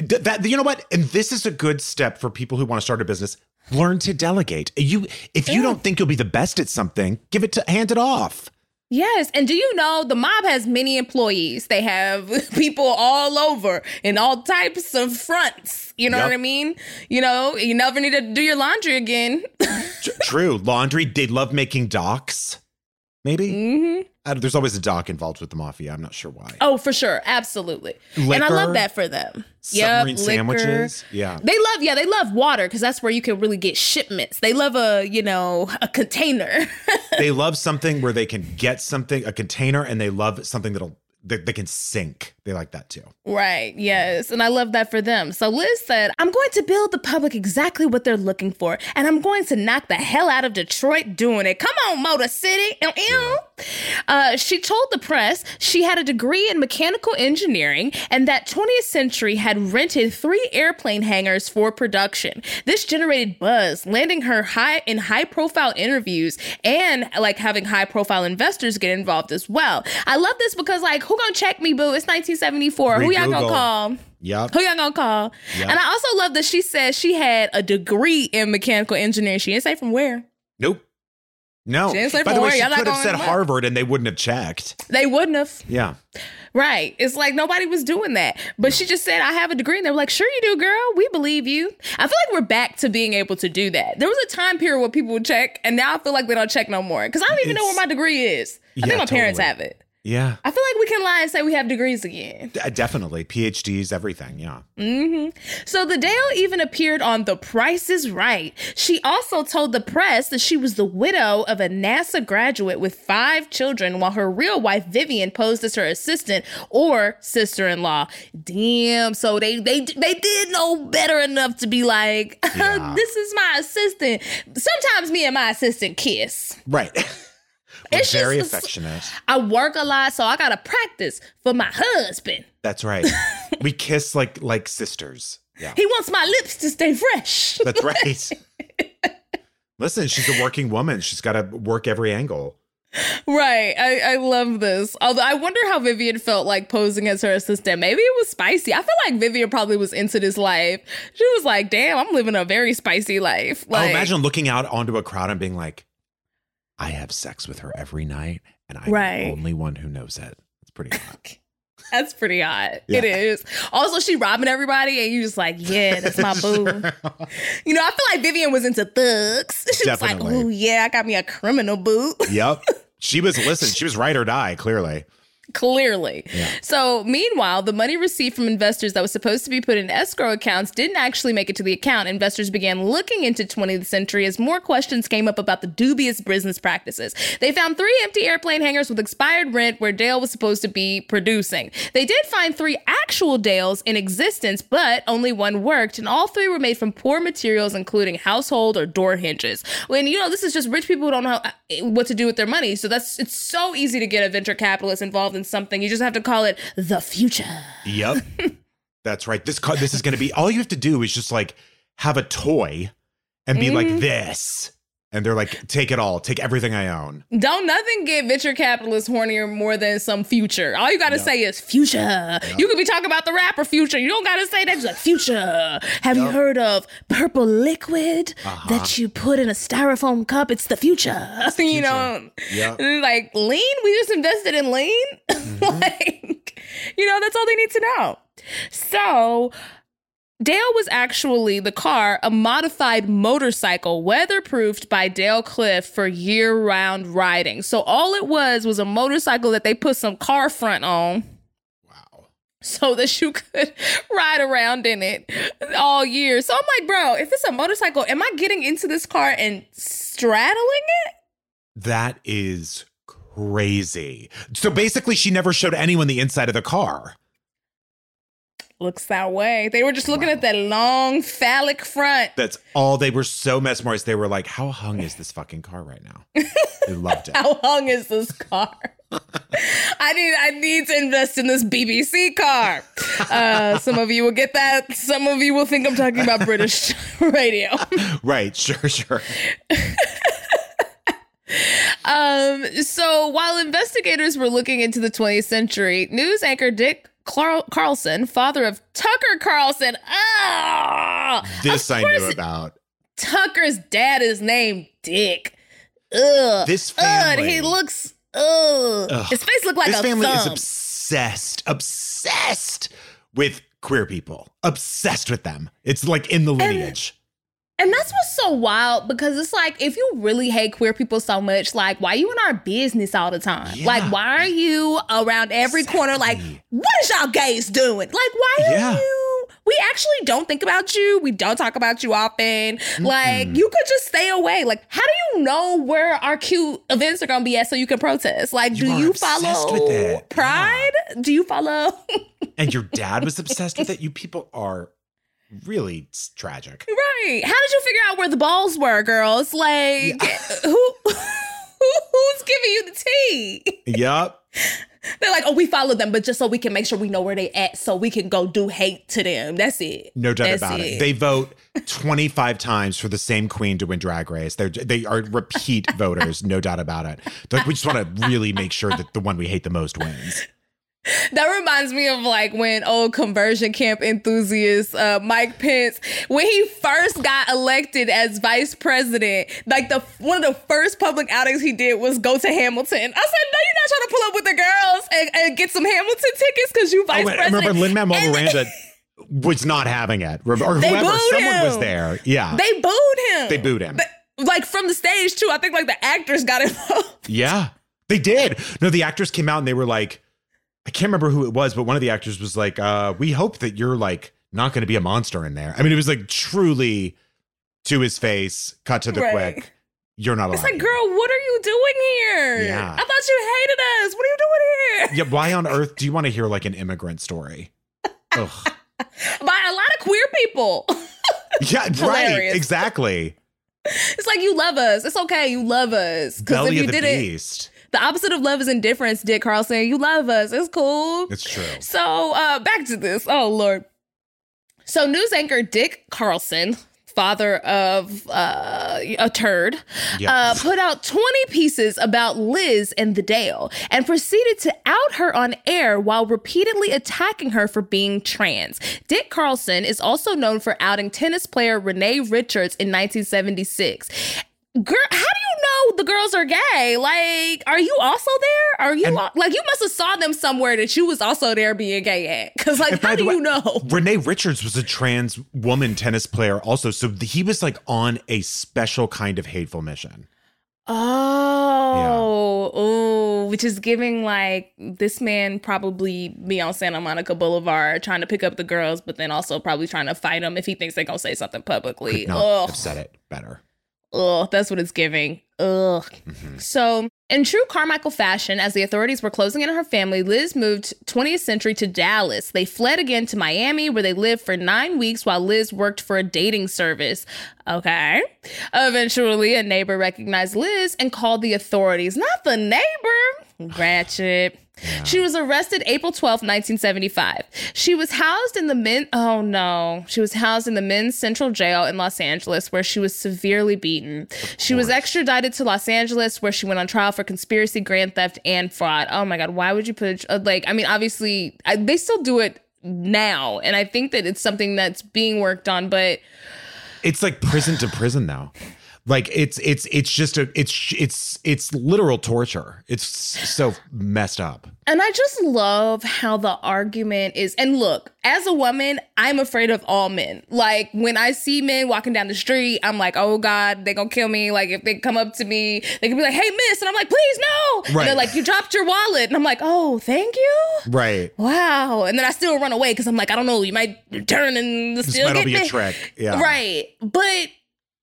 That you know what and this is a good step for people who want to start a business learn to delegate you if you don't think you'll be the best at something give it to hand it off Yes, and do you know the mob has many employees? They have (laughs) people all over in all types of fronts. You know Yep. what I mean? You know, you never need to do your laundry again. (laughs) True laundry they love making docks maybe hmm don't- there's always a dock involved with the mafia i'm not sure why Oh, for sure, absolutely. And I love that for them. submarine Yep, sandwiches liquor. yeah They love, yeah, they love water because that's where you can really get shipments. They love a, you know, a container. (laughs) they love something where they can get something a container and they love something that'll that they can sink they like that too. Right, yes. And I love that for them. So Liz said, I'm going to build the public exactly what they're looking for, and I'm going to knock the hell out of Detroit doing it. Come on, Motor City. Ew. Uh, she told the press she had a degree in mechanical engineering and that 20th Century had rented three airplane hangars for production. This generated buzz, landing her high in high profile interviews and like having high profile investors get involved as well. I love this because like who gonna check me, boo? It's 1974. Who y'all gonna call? Yep. Who y'all gonna call? Yep. And I also love that she said she had a degree in mechanical engineering. She didn't say from where. Nope. No. She didn't say By the from way, where. she Y'all could have said Harvard and they wouldn't have checked. They wouldn't have. Yeah. Right. It's like nobody was doing that. But she just said, I have a degree. And they were like, sure you do, girl. We believe you. I feel like we're back to being able to do that. There was a time period where people would check, and now I feel like they don't check no more. Because I don't even know where my degree is. I Yeah, think my parents have it. Yeah. I feel like we can lie and say we have degrees again. D- definitely. PhDs, everything. Yeah. Mm-hmm. So the Dale even appeared on The Price is Right. She also told the press that she was the widow of a NASA graduate with five children, while her real wife Vivian posed as her assistant or sister-in-law. Damn. So they they they did know better enough to be like, (laughs) Yeah. "This is my assistant." Sometimes me and my assistant kiss. Right. (laughs) We're It's very just- affectionate. I work a lot, so I gotta practice for my husband. That's right. (laughs) we kiss like like sisters. Yeah. He wants my lips to stay fresh. That's (laughs) right. Listen, she's a working woman. She's got to work every angle. Right. I, I love this. Although I wonder how Vivian felt like posing as her assistant. Maybe it was spicy. I feel like Vivian probably was into this life. She was like, damn, I'm living a very spicy life. oh, imagine looking out onto a crowd and being like, I have sex with her every night, and I'm Right. the only one who knows it. It's pretty (laughs) hot. That's pretty hot. Yeah. It is. Also, she robbing everybody, and you just like, yeah, that's my (laughs) boo. You know, I feel like Vivian was into thugs. (laughs) She was like, oh, yeah, I got me a criminal boo. yep. She was, listen, she was right or die, clearly. (laughs) Clearly. So, meanwhile, the money received from investors that was supposed to be put in escrow accounts didn't actually make it to the account. Investors began looking into 20th century as more questions came up about the dubious business practices. They found three empty airplane hangars with expired rent where Dale was supposed to be producing. They did find three actual Dales in existence, but only one worked, and all three were made from poor materials, including household or door hinges. When you know, this is just rich people who don't know uh, what to do with their money. So that's it's so easy to get a venture capitalist involved in something. You just have to call it the future. Yep. (laughs) That's right. This car, this is going to be all you have to do is just like have a toy and be like mm-hmm. this. And they're like, take it all, take everything I own. Don't nothing get venture capitalists hornier more than some future. All you gotta say is future. You could be talking about the rapper future. You don't gotta say that. Just like future. Have you heard of purple liquid uh-huh. that you put in a styrofoam cup? It's the future. (laughs) you know, Yep. Like lean. We just invested in lean. (laughs) Mm-hmm. like, you know, that's all they need to know. So Dale was actually the car, a modified motorcycle, weatherproofed by Dale Clifft for year round riding. So all it was was a motorcycle that they put some car front on Wow. so that you could (laughs) ride around in it all year. So I'm like, bro, if it's a motorcycle, am I getting into this car and straddling it? That is crazy. So basically, she never showed anyone the inside of the car. Looks that way. They were just looking at that long phallic front. That's all. They were so mesmerized. They were like, how hung is this fucking car right now? (laughs) They loved it. How hung is this car? (laughs) I need I need to invest in this BBC car. Uh, some of you will get that. Some of you will think I'm talking about British (laughs) radio. Right. Sure, sure. Um, so while investigators were looking into the 20th century, news anchor Dick Carl- Carlson, father of Tucker Carlson, ah, This I knew about. Tucker's dad is named Dick. Ugh. This Ugh, family- he looks. Ugh. Ugh. His face looked like this a family is obsessed, obsessed with queer people, obsessed with them. It's like in the lineage. And that's what's so wild because it's like if you really hate queer people so much, like why are you in our business all the time? Yeah. Like why are you around every corner? Like what is y'all gays doing? Like why are Yeah. you? We actually don't think about you. We don't talk about you often. Like you could just stay away. Like how do you know where our cute events are gonna be at so you can protest? Like You do you follow. Pride? Do you follow? (laughs) and your dad was obsessed with it. You people are really tragic. Right. How did you figure out where the balls were, girls? Like, who, (laughs) who's giving you the tea? Yep. They're like, oh, we followed them, but just so we can make sure we know where they at, so we can go do hate to them. That's it. No doubt That's about it. They vote (laughs) 25 times for the same queen to win Drag Race. They're they are repeat (laughs) voters, no doubt about it. They're like, we just want to really make sure that the one we hate the most wins. (laughs) That reminds me of like when old conversion camp enthusiast uh, Mike Pence, when he first got elected as vice president, like the one of the first public outings he did was go to Hamilton. I said, no, you're not trying to pull up with the girls and, and get some Hamilton tickets because you vice Oh, I president. remember Lin Manuel Miranda (laughs) was not having it, or whoever, someone was there. Yeah, They booed him. They booed him. But, like from the stage too. I think like the actors got (laughs) involved. yeah, they did. No, the actors came out and they were like, I can't remember who it was, but one of the actors was like, uh, "We hope that you're like not going to be a monster in there." I mean, it was like truly to his face, cut to the Right. quick. You're not. It's like, here." girl, what are you doing here? Yeah. I thought you hated us. What are you doing here? Yeah, why on (laughs) earth do you want to hear like an immigrant story? Ugh. (laughs) By a lot of queer people. (laughs) Yeah, right. Exactly. It's like you love us. It's okay. You love us. Because if you of the didn't, beast. The opposite of love is indifference, Dick Carlson. You love us. It's cool. It's true. So uh back to this. Oh Lord. So news anchor Dick Carlson, father of uh, a turd, Yeah. uh, put out 20 pieces about Liz and the Dale and proceeded to out her on air while repeatedly attacking her for being trans. Dick Carlson is also known for outing tennis player Renee Richards in 1976. Girl, how do you know the girls are gay? Like, are you also there? Are you And- like you must have saw them somewhere that you was also there being gay at? Because like, how do way, you know? Renee Richards was a trans woman tennis player also. So he was like on a special kind of hateful mission. Oh, oh, which is giving like this man probably be on Santa Monica Boulevard trying to pick up the girls, but then also probably trying to fight them if he thinks they're gonna say something publicly. Could not Ugh. have said it better. Ugh, that's what it's giving. Ugh. Mm-hmm. So, in true Carmichael fashion, as the authorities were closing in on her family, Liz moved 20th century to Dallas. They fled again to Miami, where they lived for nine weeks while Liz worked for a dating service. Okay. Eventually, a neighbor recognized Liz and called the authorities. Not the neighbor. Ratchet. She was arrested April 12th, 1975. She was housed in the men oh no. She was housed in the men's central jail in Los Angeles where she was severely beaten. She was extradited to Los Angeles where she went on trial for conspiracy, grand theft, and fraud. Oh my god, why would you put uh, like I mean obviously I, they still do it now and I think that it's something that's being worked on but It's like prison to prison now. Like it's it's it's just a it's it's it's literal torture. It's so messed up. And I just love how the argument is. And look, as a woman, I'm afraid of all men. Like when I see men walking down the street, I'm like, oh God, they gonna kill me. Like if they come up to me, they can be like, hey, miss. And I'm like, please, no. And they're like, you dropped your wallet. And I'm like, oh, thank you. Right. Wow. And then I still run away because I'm like, I don't know, you might turn and still This might get be a me. trick. Yeah. Right. But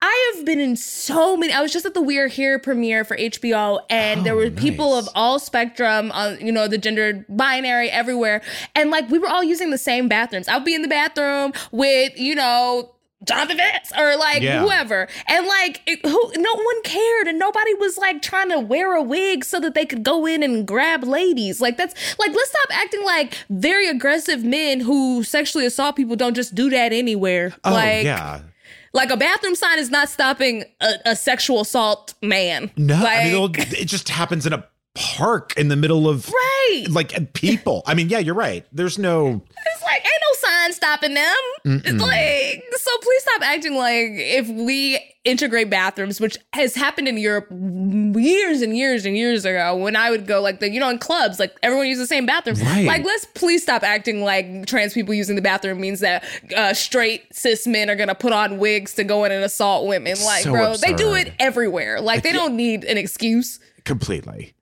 I have been in so many. I was just at the We're Here premiere for HBO, and there Oh, were people of all spectrum, on you know, the gender binary everywhere, and like we were all using the same bathrooms. I would be in the bathroom with you know. Jonathan Van Ness or like Yeah. whoever, and like it, who, no one cared, and nobody was like trying to wear a wig so that they could go in and grab ladies. Like that's like let's stop acting like very aggressive men who sexually assault people don't just do that anywhere. Oh like, yeah. Like a bathroom sign is not stopping a, a sexual assault man. No, like, I mean (laughs) it just happens in a park in the middle of right. like people. I mean, yeah, you're right. There's no It's like ain't no sign stopping them. It's like so. Please stop acting like if we integrate bathrooms, which has happened in Europe years and years and years ago. When I would go like the you know in clubs, like everyone uses the same bathroom. Right. Like let's please stop acting like trans people using the bathroom means that uh, straight cis men are gonna put on wigs to go in and assault women. Like So bro, they do it everywhere. Like they don't need an excuse. completely.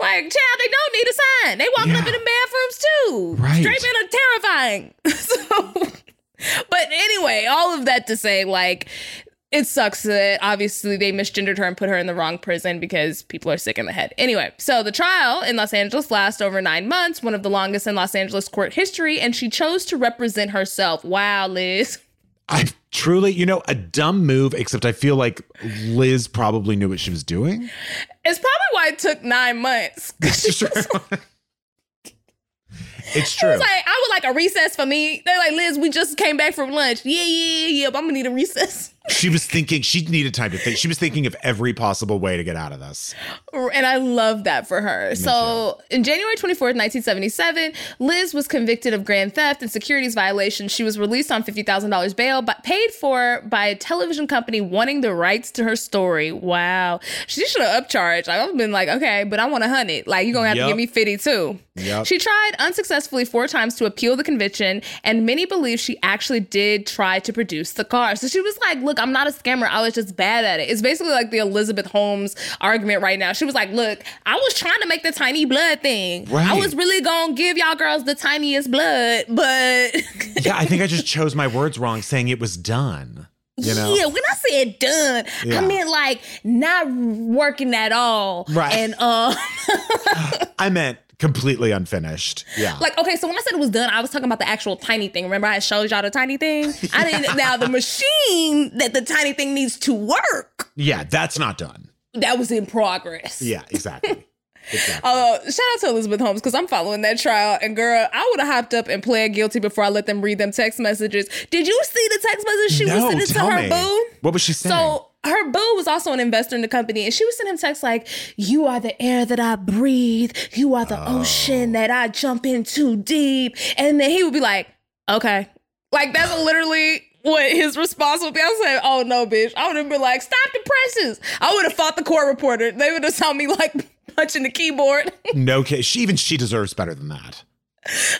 Like, child, they don't need a sign. They walking up in the bathrooms too. Right. Straight men are terrifying. (laughs) so, but anyway, all of that to say, like, it sucks that obviously they misgendered her and put her in the wrong prison because people are sick in the head. Anyway, so the trial in Los Angeles lasts over nine months, one of the longest in Los Angeles court history, and she chose to represent herself. Wow, Liz. (laughs) I truly, you know, a dumb move, except I feel like Liz probably knew what she was doing. It's probably why it took nine months. (laughs) (laughs) It's true. it's true. was like, I would like a recess for me. They're like, Liz, we just came back from lunch. Yeah, yeah, yeah, yeah, but I'm gonna need a recess. She was thinking she needed time to think. She was thinking of every possible way to get out of this. And I love that for her. So, in January 24th, 1977, Liz was convicted of grand theft and securities violation. She was released on $50,000 bail, but paid for by a television company wanting the rights to her story. Wow. She should have upcharged. I've been like, okay, but I want a hundred. Like, you're going to have Yep. to give me 50 too. Yep. She tried unsuccessfully four times to appeal the conviction, and many believe she actually did try to produce the car. So she was like, Look, I'm not a scammer. I was just bad at it. It's basically like the Elizabeth Holmes argument right now. She was like, Look, I was trying to make the tiny blood thing. I was really going to give y'all girls the tiniest blood, but (laughs) Yeah, I think I just chose my words wrong saying it was done. You know? yeah, when I said done, Yeah. I meant like not working at all. Right. And, uh, (laughs) I meant completely unfinished. Yeah. Like, okay, so when I said it was done, I was talking about the actual tiny thing. Remember, I showed y'all the tiny thing? I didn't. (laughs) now, the machine that the tiny thing needs to work, yeah, that's not done. that was in progress. Yeah, exactly. exactly. (laughs) Uh, shout out to Elizabeth Holmes because I'm following that trial. And girl, I would have hopped up and pled guilty before I let them read them text messages. Did you see the text message she was sending to her me. boo? What was she saying? So her boo was also an investor in the company, and she was sending him texts like, "You are the air that I breathe. You are the Oh. ocean that I jump into deep." And then he would be like, "Okay," like that's literally what his response would be. I like, "Oh no, bitch!" I would have been like, "Stop the presses." I would have fought the court reporter. They would have saw me like (laughs) punching the keyboard. no kid. She even she deserves better than that.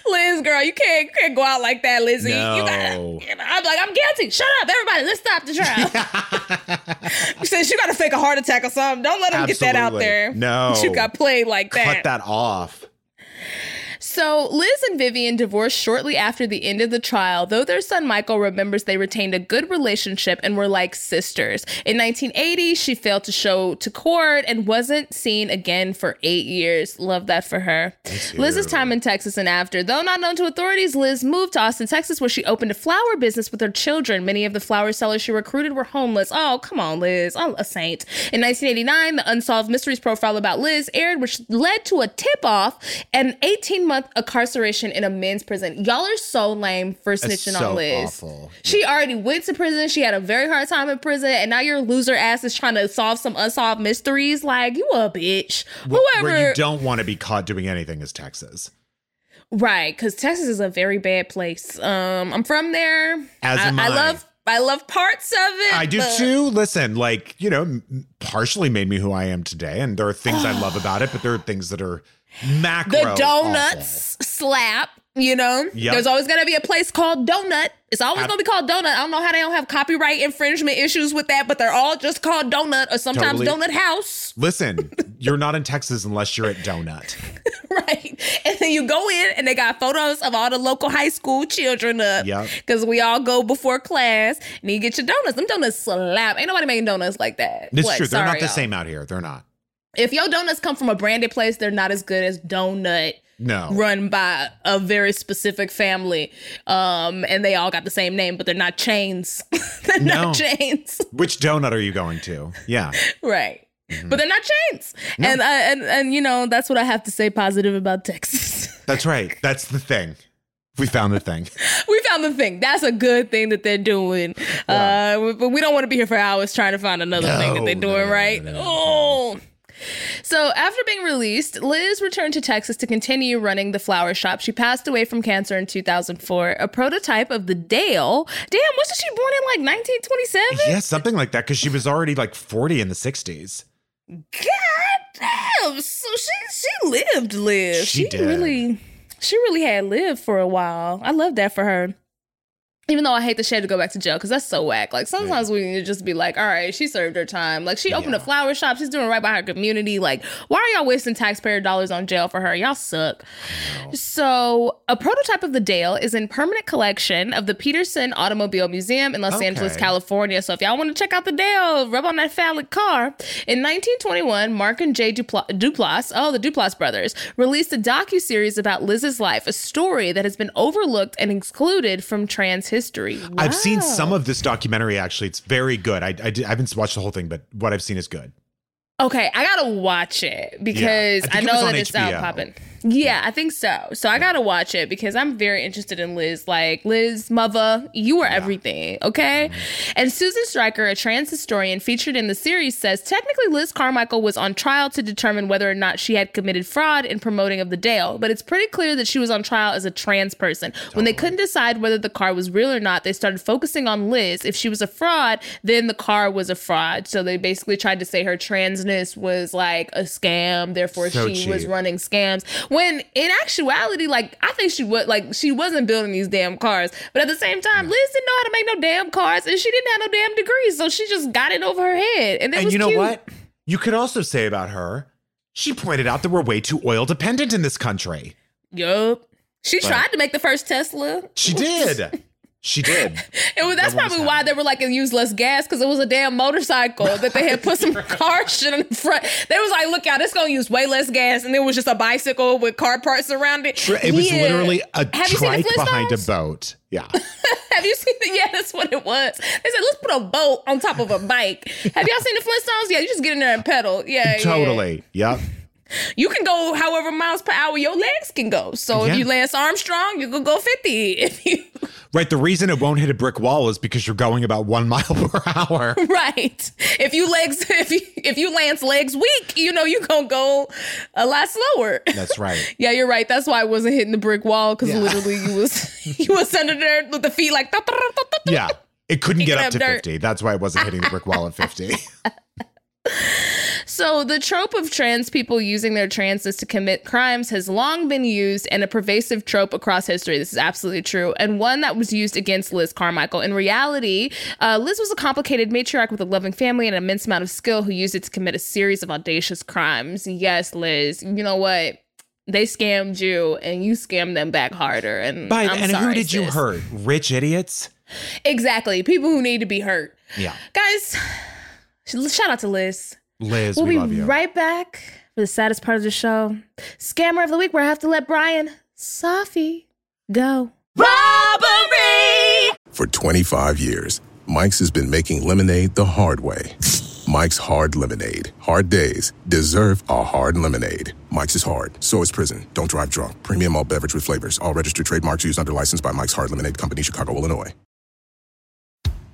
Liz, girl, you can't can't go out like that, Lizzie. You gotta, you know, I'm like, I'm guilty. Shut up, everybody. Let's stop the trial. Since you got to fake a heart attack or something, don't let them get that out there. No. you got played like that. Cut that off. So Liz and Vivian divorced shortly after the end of the trial, though their son Michael remembers they retained a good relationship and were like sisters. In 1980, she failed to show to court and wasn't seen again for eight years. Love that for her. Liz's time in Texas and after, though not known to authorities, Liz moved to Austin, Texas, where she opened a flower business with her children. Many of the flower sellers she recruited were homeless. Oh, come on, Liz. I'm a saint. In 1989, the Unsolved Mysteries profile about Liz aired, which led to a tip off and 18 month incarceration in a men's prison. Y'all are so lame for snitching so on Liz. awful. She already went to prison. She had a very hard time in prison, and now your loser ass is trying to solve some unsolved mysteries. Like you a bitch. Wh- Whoever, Where you don't want to be caught doing anything is Texas. right? Because Texas is a very bad place. Um, I'm from there. As I, I love. I love parts of it. I do too. Listen, like, you know, partially made me who I am today. And there are things I (gasps) love about it, but there are things that are macro. The donuts slap. You know, Yep. there's always gonna be a place called Donut. It's always Ab- gonna be called Donut. I don't know how they don't have copyright infringement issues with that, but they're all just called Donut or sometimes Totally. Donut House. Listen, (laughs) you're not in Texas unless you're at Donut. (laughs) right? And then you go in and they got photos of all the local high school children up. Yeah. Because we all go before class and you get your donuts. Them donuts slap. Ain't nobody making donuts like that. It's What? true. They're Sorry, not the y'all. same out here. They're not. If your donuts come from a branded place, they're not as good as donut No. run by a very specific family. Um, and they all got the same name, but they're not chains. (laughs) they're No. not chains. Which donut are you going to? Yeah. (laughs) right. Mm-hmm. But they're not chains. And, uh, and and you know, that's what I have to say positive about Texas. (laughs) That's right. That's the thing. We found the thing. we found the thing. That's a good thing that they're doing. Uh, but we don't want to be here for hours trying to find another thing that they're doing, no, no, right? no, no, no. Oh. So after being released, Liz returned to Texas to continue running the flower shop. She passed away from cancer in 2004. A prototype of the Dale. Damn, wasn't she born in like 1927? Yeah, something like that. Because she was already like 40 in the 60s. God damn. So she she lived, Liz. She did. really she really had lived for a while. I love that for her. Even though I hate that she had to go back to jail because that's so whack. Like sometimes we need to just be like, all right, she served her time. Like she opened a flower shop. She's doing right by her community. Like, why are y'all wasting taxpayer dollars on jail for her? Y'all suck. So a prototype of the Dale is in permanent collection of the Petersen Automobile Museum in Los Okay. Angeles, California. So if y'all want to check out the Dale, rub on that phallic car. In 1921, Mark and Jay Dupla- Duplass, oh, the Duplass brothers, released a docu-series about Liz's life, a story that has been overlooked and excluded from trans history. I've seen some of this documentary. Actually, it's very good. I, I, did, I haven't watched the whole thing, but what I've seen is good. Okay, I gotta watch it because I I, know was that on it's out popping. Yeah, I think so. So I gotta watch it because I'm very interested in Liz. Like Liz, mother, you were everything. Okay. Mm-hmm. And Susan Stryker, a trans historian featured in the series, says technically Liz Carmichael was on trial to determine whether or not she had committed fraud in promoting of the Dale, but it's pretty clear that she was on trial as a trans person. When they couldn't decide whether the car was real or not, they started focusing on Liz. If she was a fraud, then the car was a fraud. So they basically tried to say her transness was like a scam, therefore So she was running scams. When in actuality, like I think she was like she wasn't building these damn cars. But at the same time, Liz didn't know how to make no damn cars and she didn't have no damn degrees. So she just got it over her head. And and you know cute. what? You could also say about her, she pointed out that we're way too oil dependent in this country. Yup. She tried to make the first Tesla. She did. (laughs) She did. (laughs) Was, that's That probably why they were like it used less gas because it was a damn motorcycle that they had put some (laughs) car shit in the front. They was like, look out, it's gonna use way less gas, and it was just a bicycle with car parts around it. It was Yeah. literally a Have you seen the trike behind a boat. Yeah. (laughs) Have you seen the? Yeah, that's what it was. They said let's put a boat on top of a bike. Have y'all seen the Flintstones? Yeah, you just get in there and pedal. Yeah, yeah. totally. Yep. You can go however miles per hour your legs can go. So Yeah. if you Lance Armstrong, you can go fifty. (laughs) Right. The reason it won't hit a brick wall is because you're going about one (laughs) mile per hour. (laughs) right, if you legs, if you if you Lance legs weak, you know you're gonna go a lot slower. That's right. Yeah, you're right. That's why I wasn't hitting the brick wall because Yeah. literally you was you was under there with the feet like. Yeah. It couldn't get up up to dirt. 50. That's why it wasn't hitting the brick wall at 50. So, the trope of trans people using their transness to commit crimes has long been used and a pervasive trope across history. This is absolutely true. And one that was used against Liz Carmichael. In reality, uh, Liz was a complicated matriarch with a loving family and an immense amount of skill who used it to commit a series of audacious crimes. Yes, Liz, you know what? They scammed you and you scammed them back harder. And, I'm and who sorry, did you hurt? Rich idiots? Exactly. People who need to be hurt. Yeah. Guys, shout out to Liz. Liz, We'll we be love you. right back for the saddest part of the show. Scammer of the week, where I have to let Bryan Safi go. Robbery! For 25 years, Mike's has been making lemonade the hard way. Mike's Hard Lemonade. Hard days deserve a hard lemonade. Mike's is hard, so is prison. Don't drive drunk. Premium all beverage with flavors. All registered trademarks used under license by Mike's Hard Lemonade Company, Chicago, Illinois.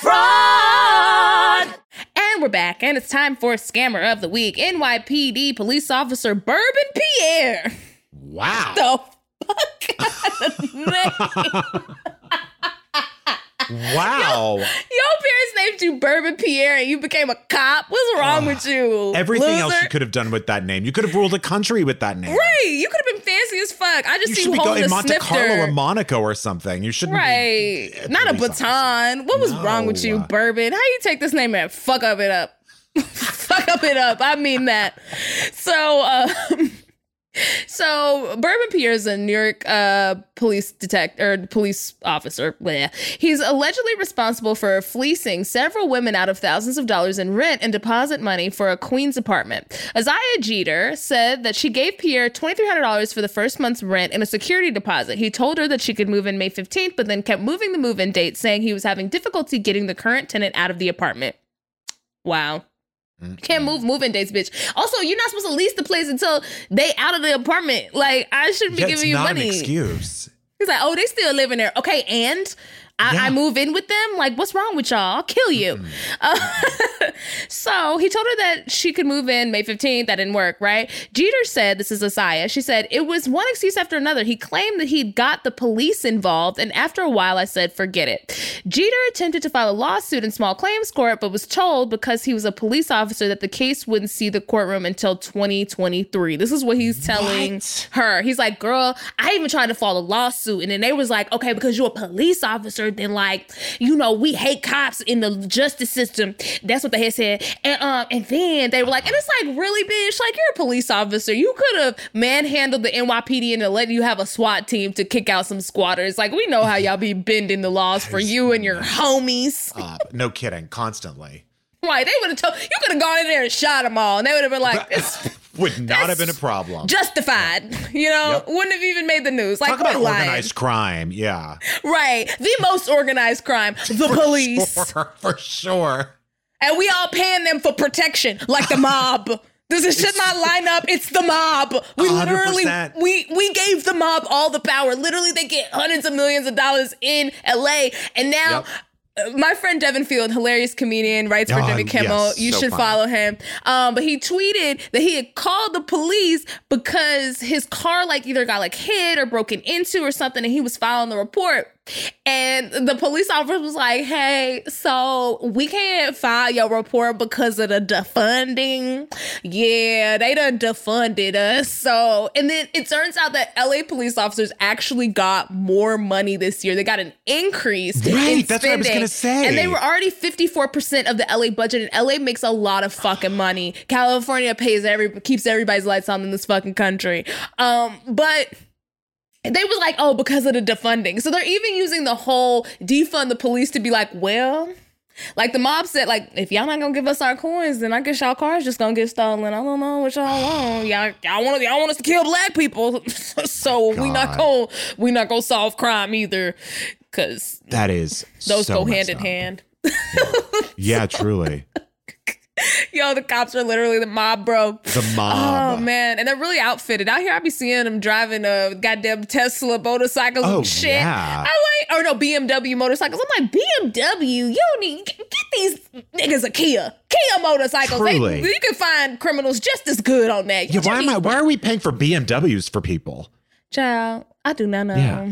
fraud! And we're back, and it's time for Scammer of the Week. NYPD police officer Bourbon Pierre. Wow. The fuck? (laughs) (laughs) Wow. (laughs) Your parents named you Bourbon Pierre and you became a cop. What's wrong with you? Everything else you could have done with that name. You could have ruled a country with that name. Right. You could have been fancy as fuck. I just You see you holding a Monte snifter. Carlo or Monaco or something. You shouldn't Right. be. Not a officer. baton. What was wrong with you, No. Bourbon? How you take this name and fuck up it up? (laughs) fuck up it up. I mean that. So, um, so Bourbon Pierre is a New York uh, police detect or police officer. Bleh. He's allegedly responsible for fleecing several women out of thousands of dollars in rent and deposit money for a Queens apartment. Isaiah Jeter said that she gave Pierre twenty three hundred dollars for the first month's rent and a security deposit. He told her that she could move in May fifteenth, but then kept moving the move-in date, saying he was having difficulty getting the current tenant out of the apartment. Wow. You can't move moving dates, bitch. Also, you're not supposed to lease the place until they out of the apartment. Like I shouldn't be giving you not money. an excuse. He's like, oh, they still living there. Okay, and I, Yeah. I move in with them. Like, what's wrong with y'all? I'll kill you. Uh, (laughs) so he told her that she could move in May 15th. That didn't work, right? Jeter said, this is Asaya. She said, it was one excuse after another. He claimed that he'd got the police involved. And after a while, I said, forget it. Jeter attempted to file a lawsuit in small claims court, but was told because he was a police officer that the case wouldn't see the courtroom until 2023. This is what he's telling What? her. He's like, girl, I even tried to file a lawsuit. And then they was like, okay, because you're a police officer, then like, you know, we hate cops in the justice system. That's what they had said. And um, and then they were like, and it's like, really, bitch, like you're a police officer. You could have manhandled the NYPD and let you have a SWAT team to kick out some squatters. Like, we know how y'all be bending the laws for you and your homies. Up. No kidding. Constantly. Right. They would have told you could have gone in there and shot them all. And they would have been like, it's (laughs) Would not have been a problem. justified. (laughs) You know, Yep. wouldn't have even made the news. Like, Talk about lying. organized crime. Yeah. Right. The most organized crime, the police. For, (laughs) for sure. And we all paying them for protection, like the mob. This is should not line up. It's the mob. We literally 100%. we we gave the mob all the power. Literally, they get hundreds of millions of dollars in LA. And now uh, my friend Devin Field, hilarious comedian, writes for Oh, Jimmy Kimmel. yes, you so should funny. follow him. Um, but he tweeted that he had called the police because his car like either got like hit or broken into or something, and he was filing the report. And the police officer was like, "Hey, so we can't file your report because of the defunding. Yeah, they done defunded us. So, and then it turns out that LA police officers actually got more money this year. They got an increase. in Right, that's what I was spending. gonna say. And they were already 54% of the LA budget, and LA makes a lot of fucking money. California pays every keeps everybody's lights on in this fucking country. Um, but they was like, oh, because of the defunding. So they're even using the whole defund the police to be like, well, like the mob said, like, if y'all not gonna give us our coins, then I guess y'all cars just gonna get stolen. I don't know what y'all want. Y'all, y'all want y'all want us to kill black people. (laughs) so we not gonna we not gonna solve crime either. Cause That is those so go hand in up. hand. Yeah, truly. (laughs) Yo, the cops are literally the mob, bro. The mob. Oh man, and they're really outfitted. Out here, I be seeing them driving a goddamn Tesla motorcycles Oh, and shit. yeah. I like, or no BMW motorcycles. I'm like BMW. You don't need get these niggas a Kia, Kia motorcycles. They- Truly. you can find criminals just as good on that. You Yeah, why am I? Why are we paying for BMWs for people? Child, I do not know. Yeah.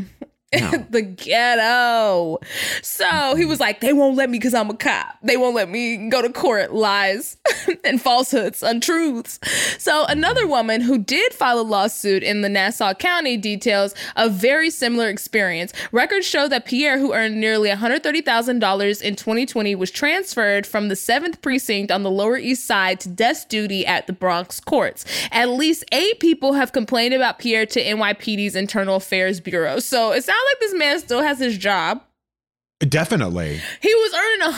No. (laughs) the ghetto. So he was like, they won't let me because I'm a cop. They won't let me go to court. Lies (laughs) and falsehoods, untruths. So another woman who did file a lawsuit in the Nassau County details a very similar experience. Records show that Pierre, who earned nearly $130,000 in 2020, was transferred from the 7th precinct on the Lower East Side to desk duty at the Bronx courts. At least eight people have complained about Pierre to NYPD's Internal Affairs Bureau. So it sounds like this man still has his job. Definitely. He was earning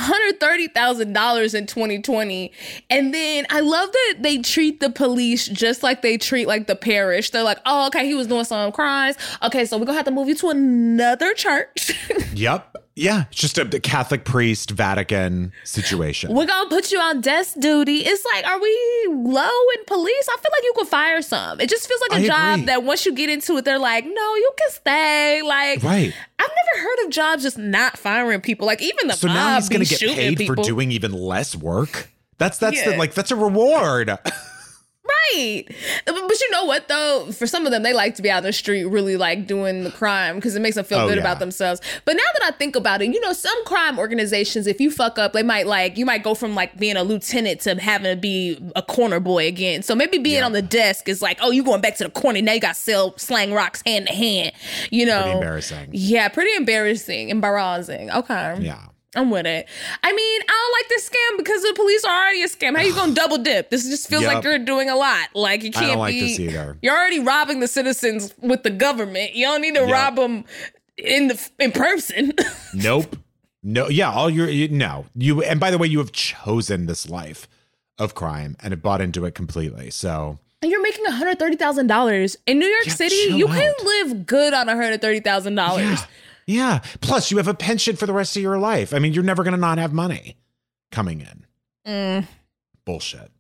$130,000 in 2020. And then I love that they treat the police just like they treat like the parish. They're like, oh, okay, he was doing some crimes. Okay, so we're going to have to move you to another church. (laughs) Yep. Yeah. It's just a Catholic priest, Vatican situation. we're going to put you on desk duty. It's like, are we low in police? I feel like you could fire some. It just feels like a I job agree. that once you get into it, they're like, no, you can stay. Like, Right. I've never heard of jobs just not firing people. Like, even the So mob now he's to get paid people. for doing even less work. That's that's the like that's a reward. (laughs) Right. But you know what though? For some of them, they like to be out in the street really like doing the crime because it makes them feel Oh, good yeah. about themselves. But now that I think about it, you know, some crime organizations, if you fuck up, they might like you might go from like being a lieutenant to having to be a corner boy again. So maybe being on the desk is like, oh, you going back to the corner. Now you got to sell slang rocks hand to hand. You know. Pretty embarrassing. Yeah, pretty embarrassing. Embarrassing. Okay. Yeah. I'm with it. I mean, I don't like this scam because the police are already a scam. How you gonna (sighs) double dip? This just feels like Yep. you're doing a lot. Like you can't don't like be. this either. You're already robbing the citizens with the government. You don't need to Yep. rob them in the in person. (laughs) Nope. No. Yeah. All your you, no. You and by the way, you have chosen this life of crime and have bought into it completely. So And you're making $130,000 in New York Yeah, City. You can out. live good on $130,000. yeah. Yeah. Plus, you have a pension for the rest of your life. I mean, you're never going to not have money coming in. Mm. Bullshit.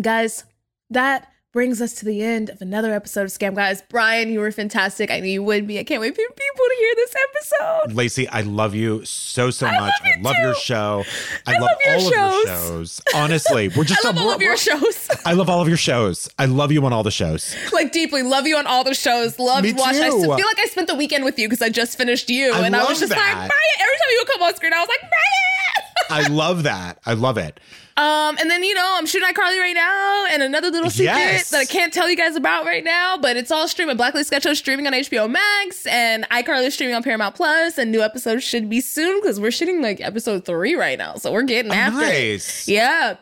Guys, that brings us to the end of another episode of Scam Guys. Bryan, you were fantastic. I knew you would be. I can't wait for people to hear this episode. Laci, I love you so so I much. love you I love your show. I, I love, love all of your shows. shows. Honestly, we're (laughs) just I love a- all of your shows. (laughs) I love all of your shows. I love you on all the shows. (laughs) like deeply. Love you on all the shows. Love Me watching. I feel like I spent the weekend with you because I just finished you, I and I was love just like. Bryan. Every time you would come on screen, I was like Bryan. I love that. I love it. Um, and then you know I'm shooting iCarly right now, and another little secret Yes. that I can't tell you guys about right now, but it's all streaming. Black Lady Sketch Show is streaming on HBO Max, and iCarly is streaming on Paramount Plus, and new episodes should be soon because we're shooting like episode three right now, so we're getting after it. nice. Yeah.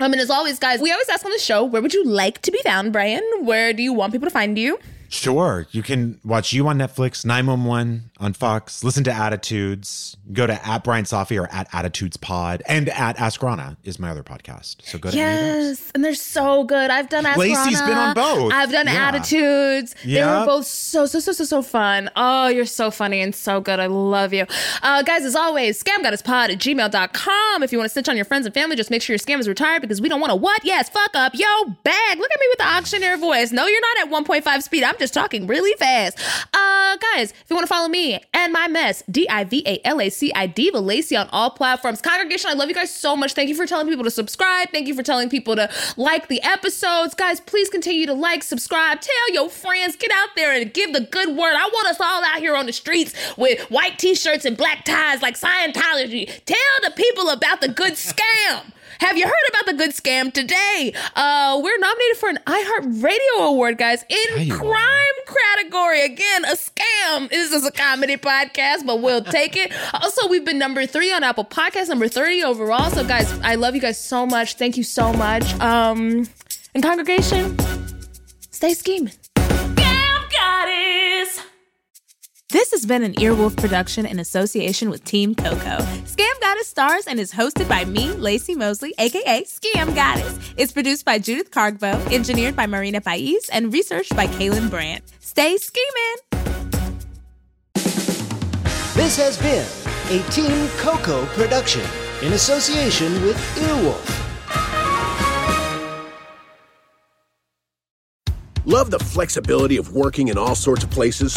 Um, and as always, guys, we always ask on the show, where would you like to be found, Bryan? Where do you want people to find you? Sure. You can watch you on Netflix, 911 on Fox, listen to Attitudes, go to at Bryan Safi or at Attitudes Pod, and at Ask Rana is my other podcast. So go to any of those. Yes, and they're so good. I've done Ask Laci's been on both. I've done Yeah. Attitudes. They were both so, so, so, so, so fun. Oh, you're so funny and so good. I love you. Uh, guys, as always, scamgoddesspod at gmail.com. If you want to snitch on your friends and family, just make sure your scam is retired because we don't want to what? Yes, fuck up yo bag. Look at me with the auctioneer voice. No, you're not at 1.5 speed. I'm just talking really fast. Uh, guys, if you want to follow me and my mess, D I V A L A C I Diva Laci on all platforms. Congregation, I love you guys so much. Thank you for telling people to subscribe. Thank you for telling people to like the episodes. Guys, please continue to like, subscribe, tell your friends, get out there and give the good word. I want us all out here on the streets with white t-shirts and black ties like Scientology. Tell the people about the good scam. Have you heard about the good scam today? Uh, we're nominated for an iHeartRadio award, guys, in you are. crime category. Again, a scam. This is a comedy podcast, but we'll take it. Also, we've been number three on Apple Podcasts, number 30 overall. So, guys, I love you guys so much. Thank you so much. Um, and congregation, stay scheming. Scam Goddess. This has been an Earwolf production in association with Team Coco. Scam Goddess stars and is hosted by me, Laci Mosley, aka Scam Goddess. It's produced by Judith Cargbo, engineered by Marina Pais, and researched by Kaelyn Brandt. Stay scheming! This has been a Team Coco production in association with Earwolf. Love the flexibility of working in all sorts of places?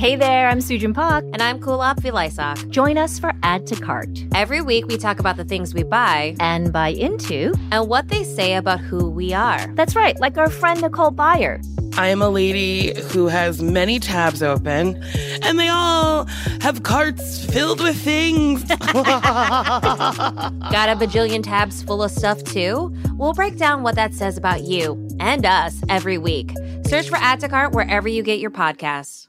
Hey there, I'm Sujin Park. And I'm Kulap Vilaysack. Join us for Add to Cart Every week we talk about the things we buy and buy into. and what they say about who we are. That's right, like our friend Nicole Byer. I am a lady who has many tabs open, and they all have carts filled with things. (laughs) Got a bajillion tabs full of stuff too? We'll break down what that says about you and us every week. Search for Add to Cart wherever you get your podcasts.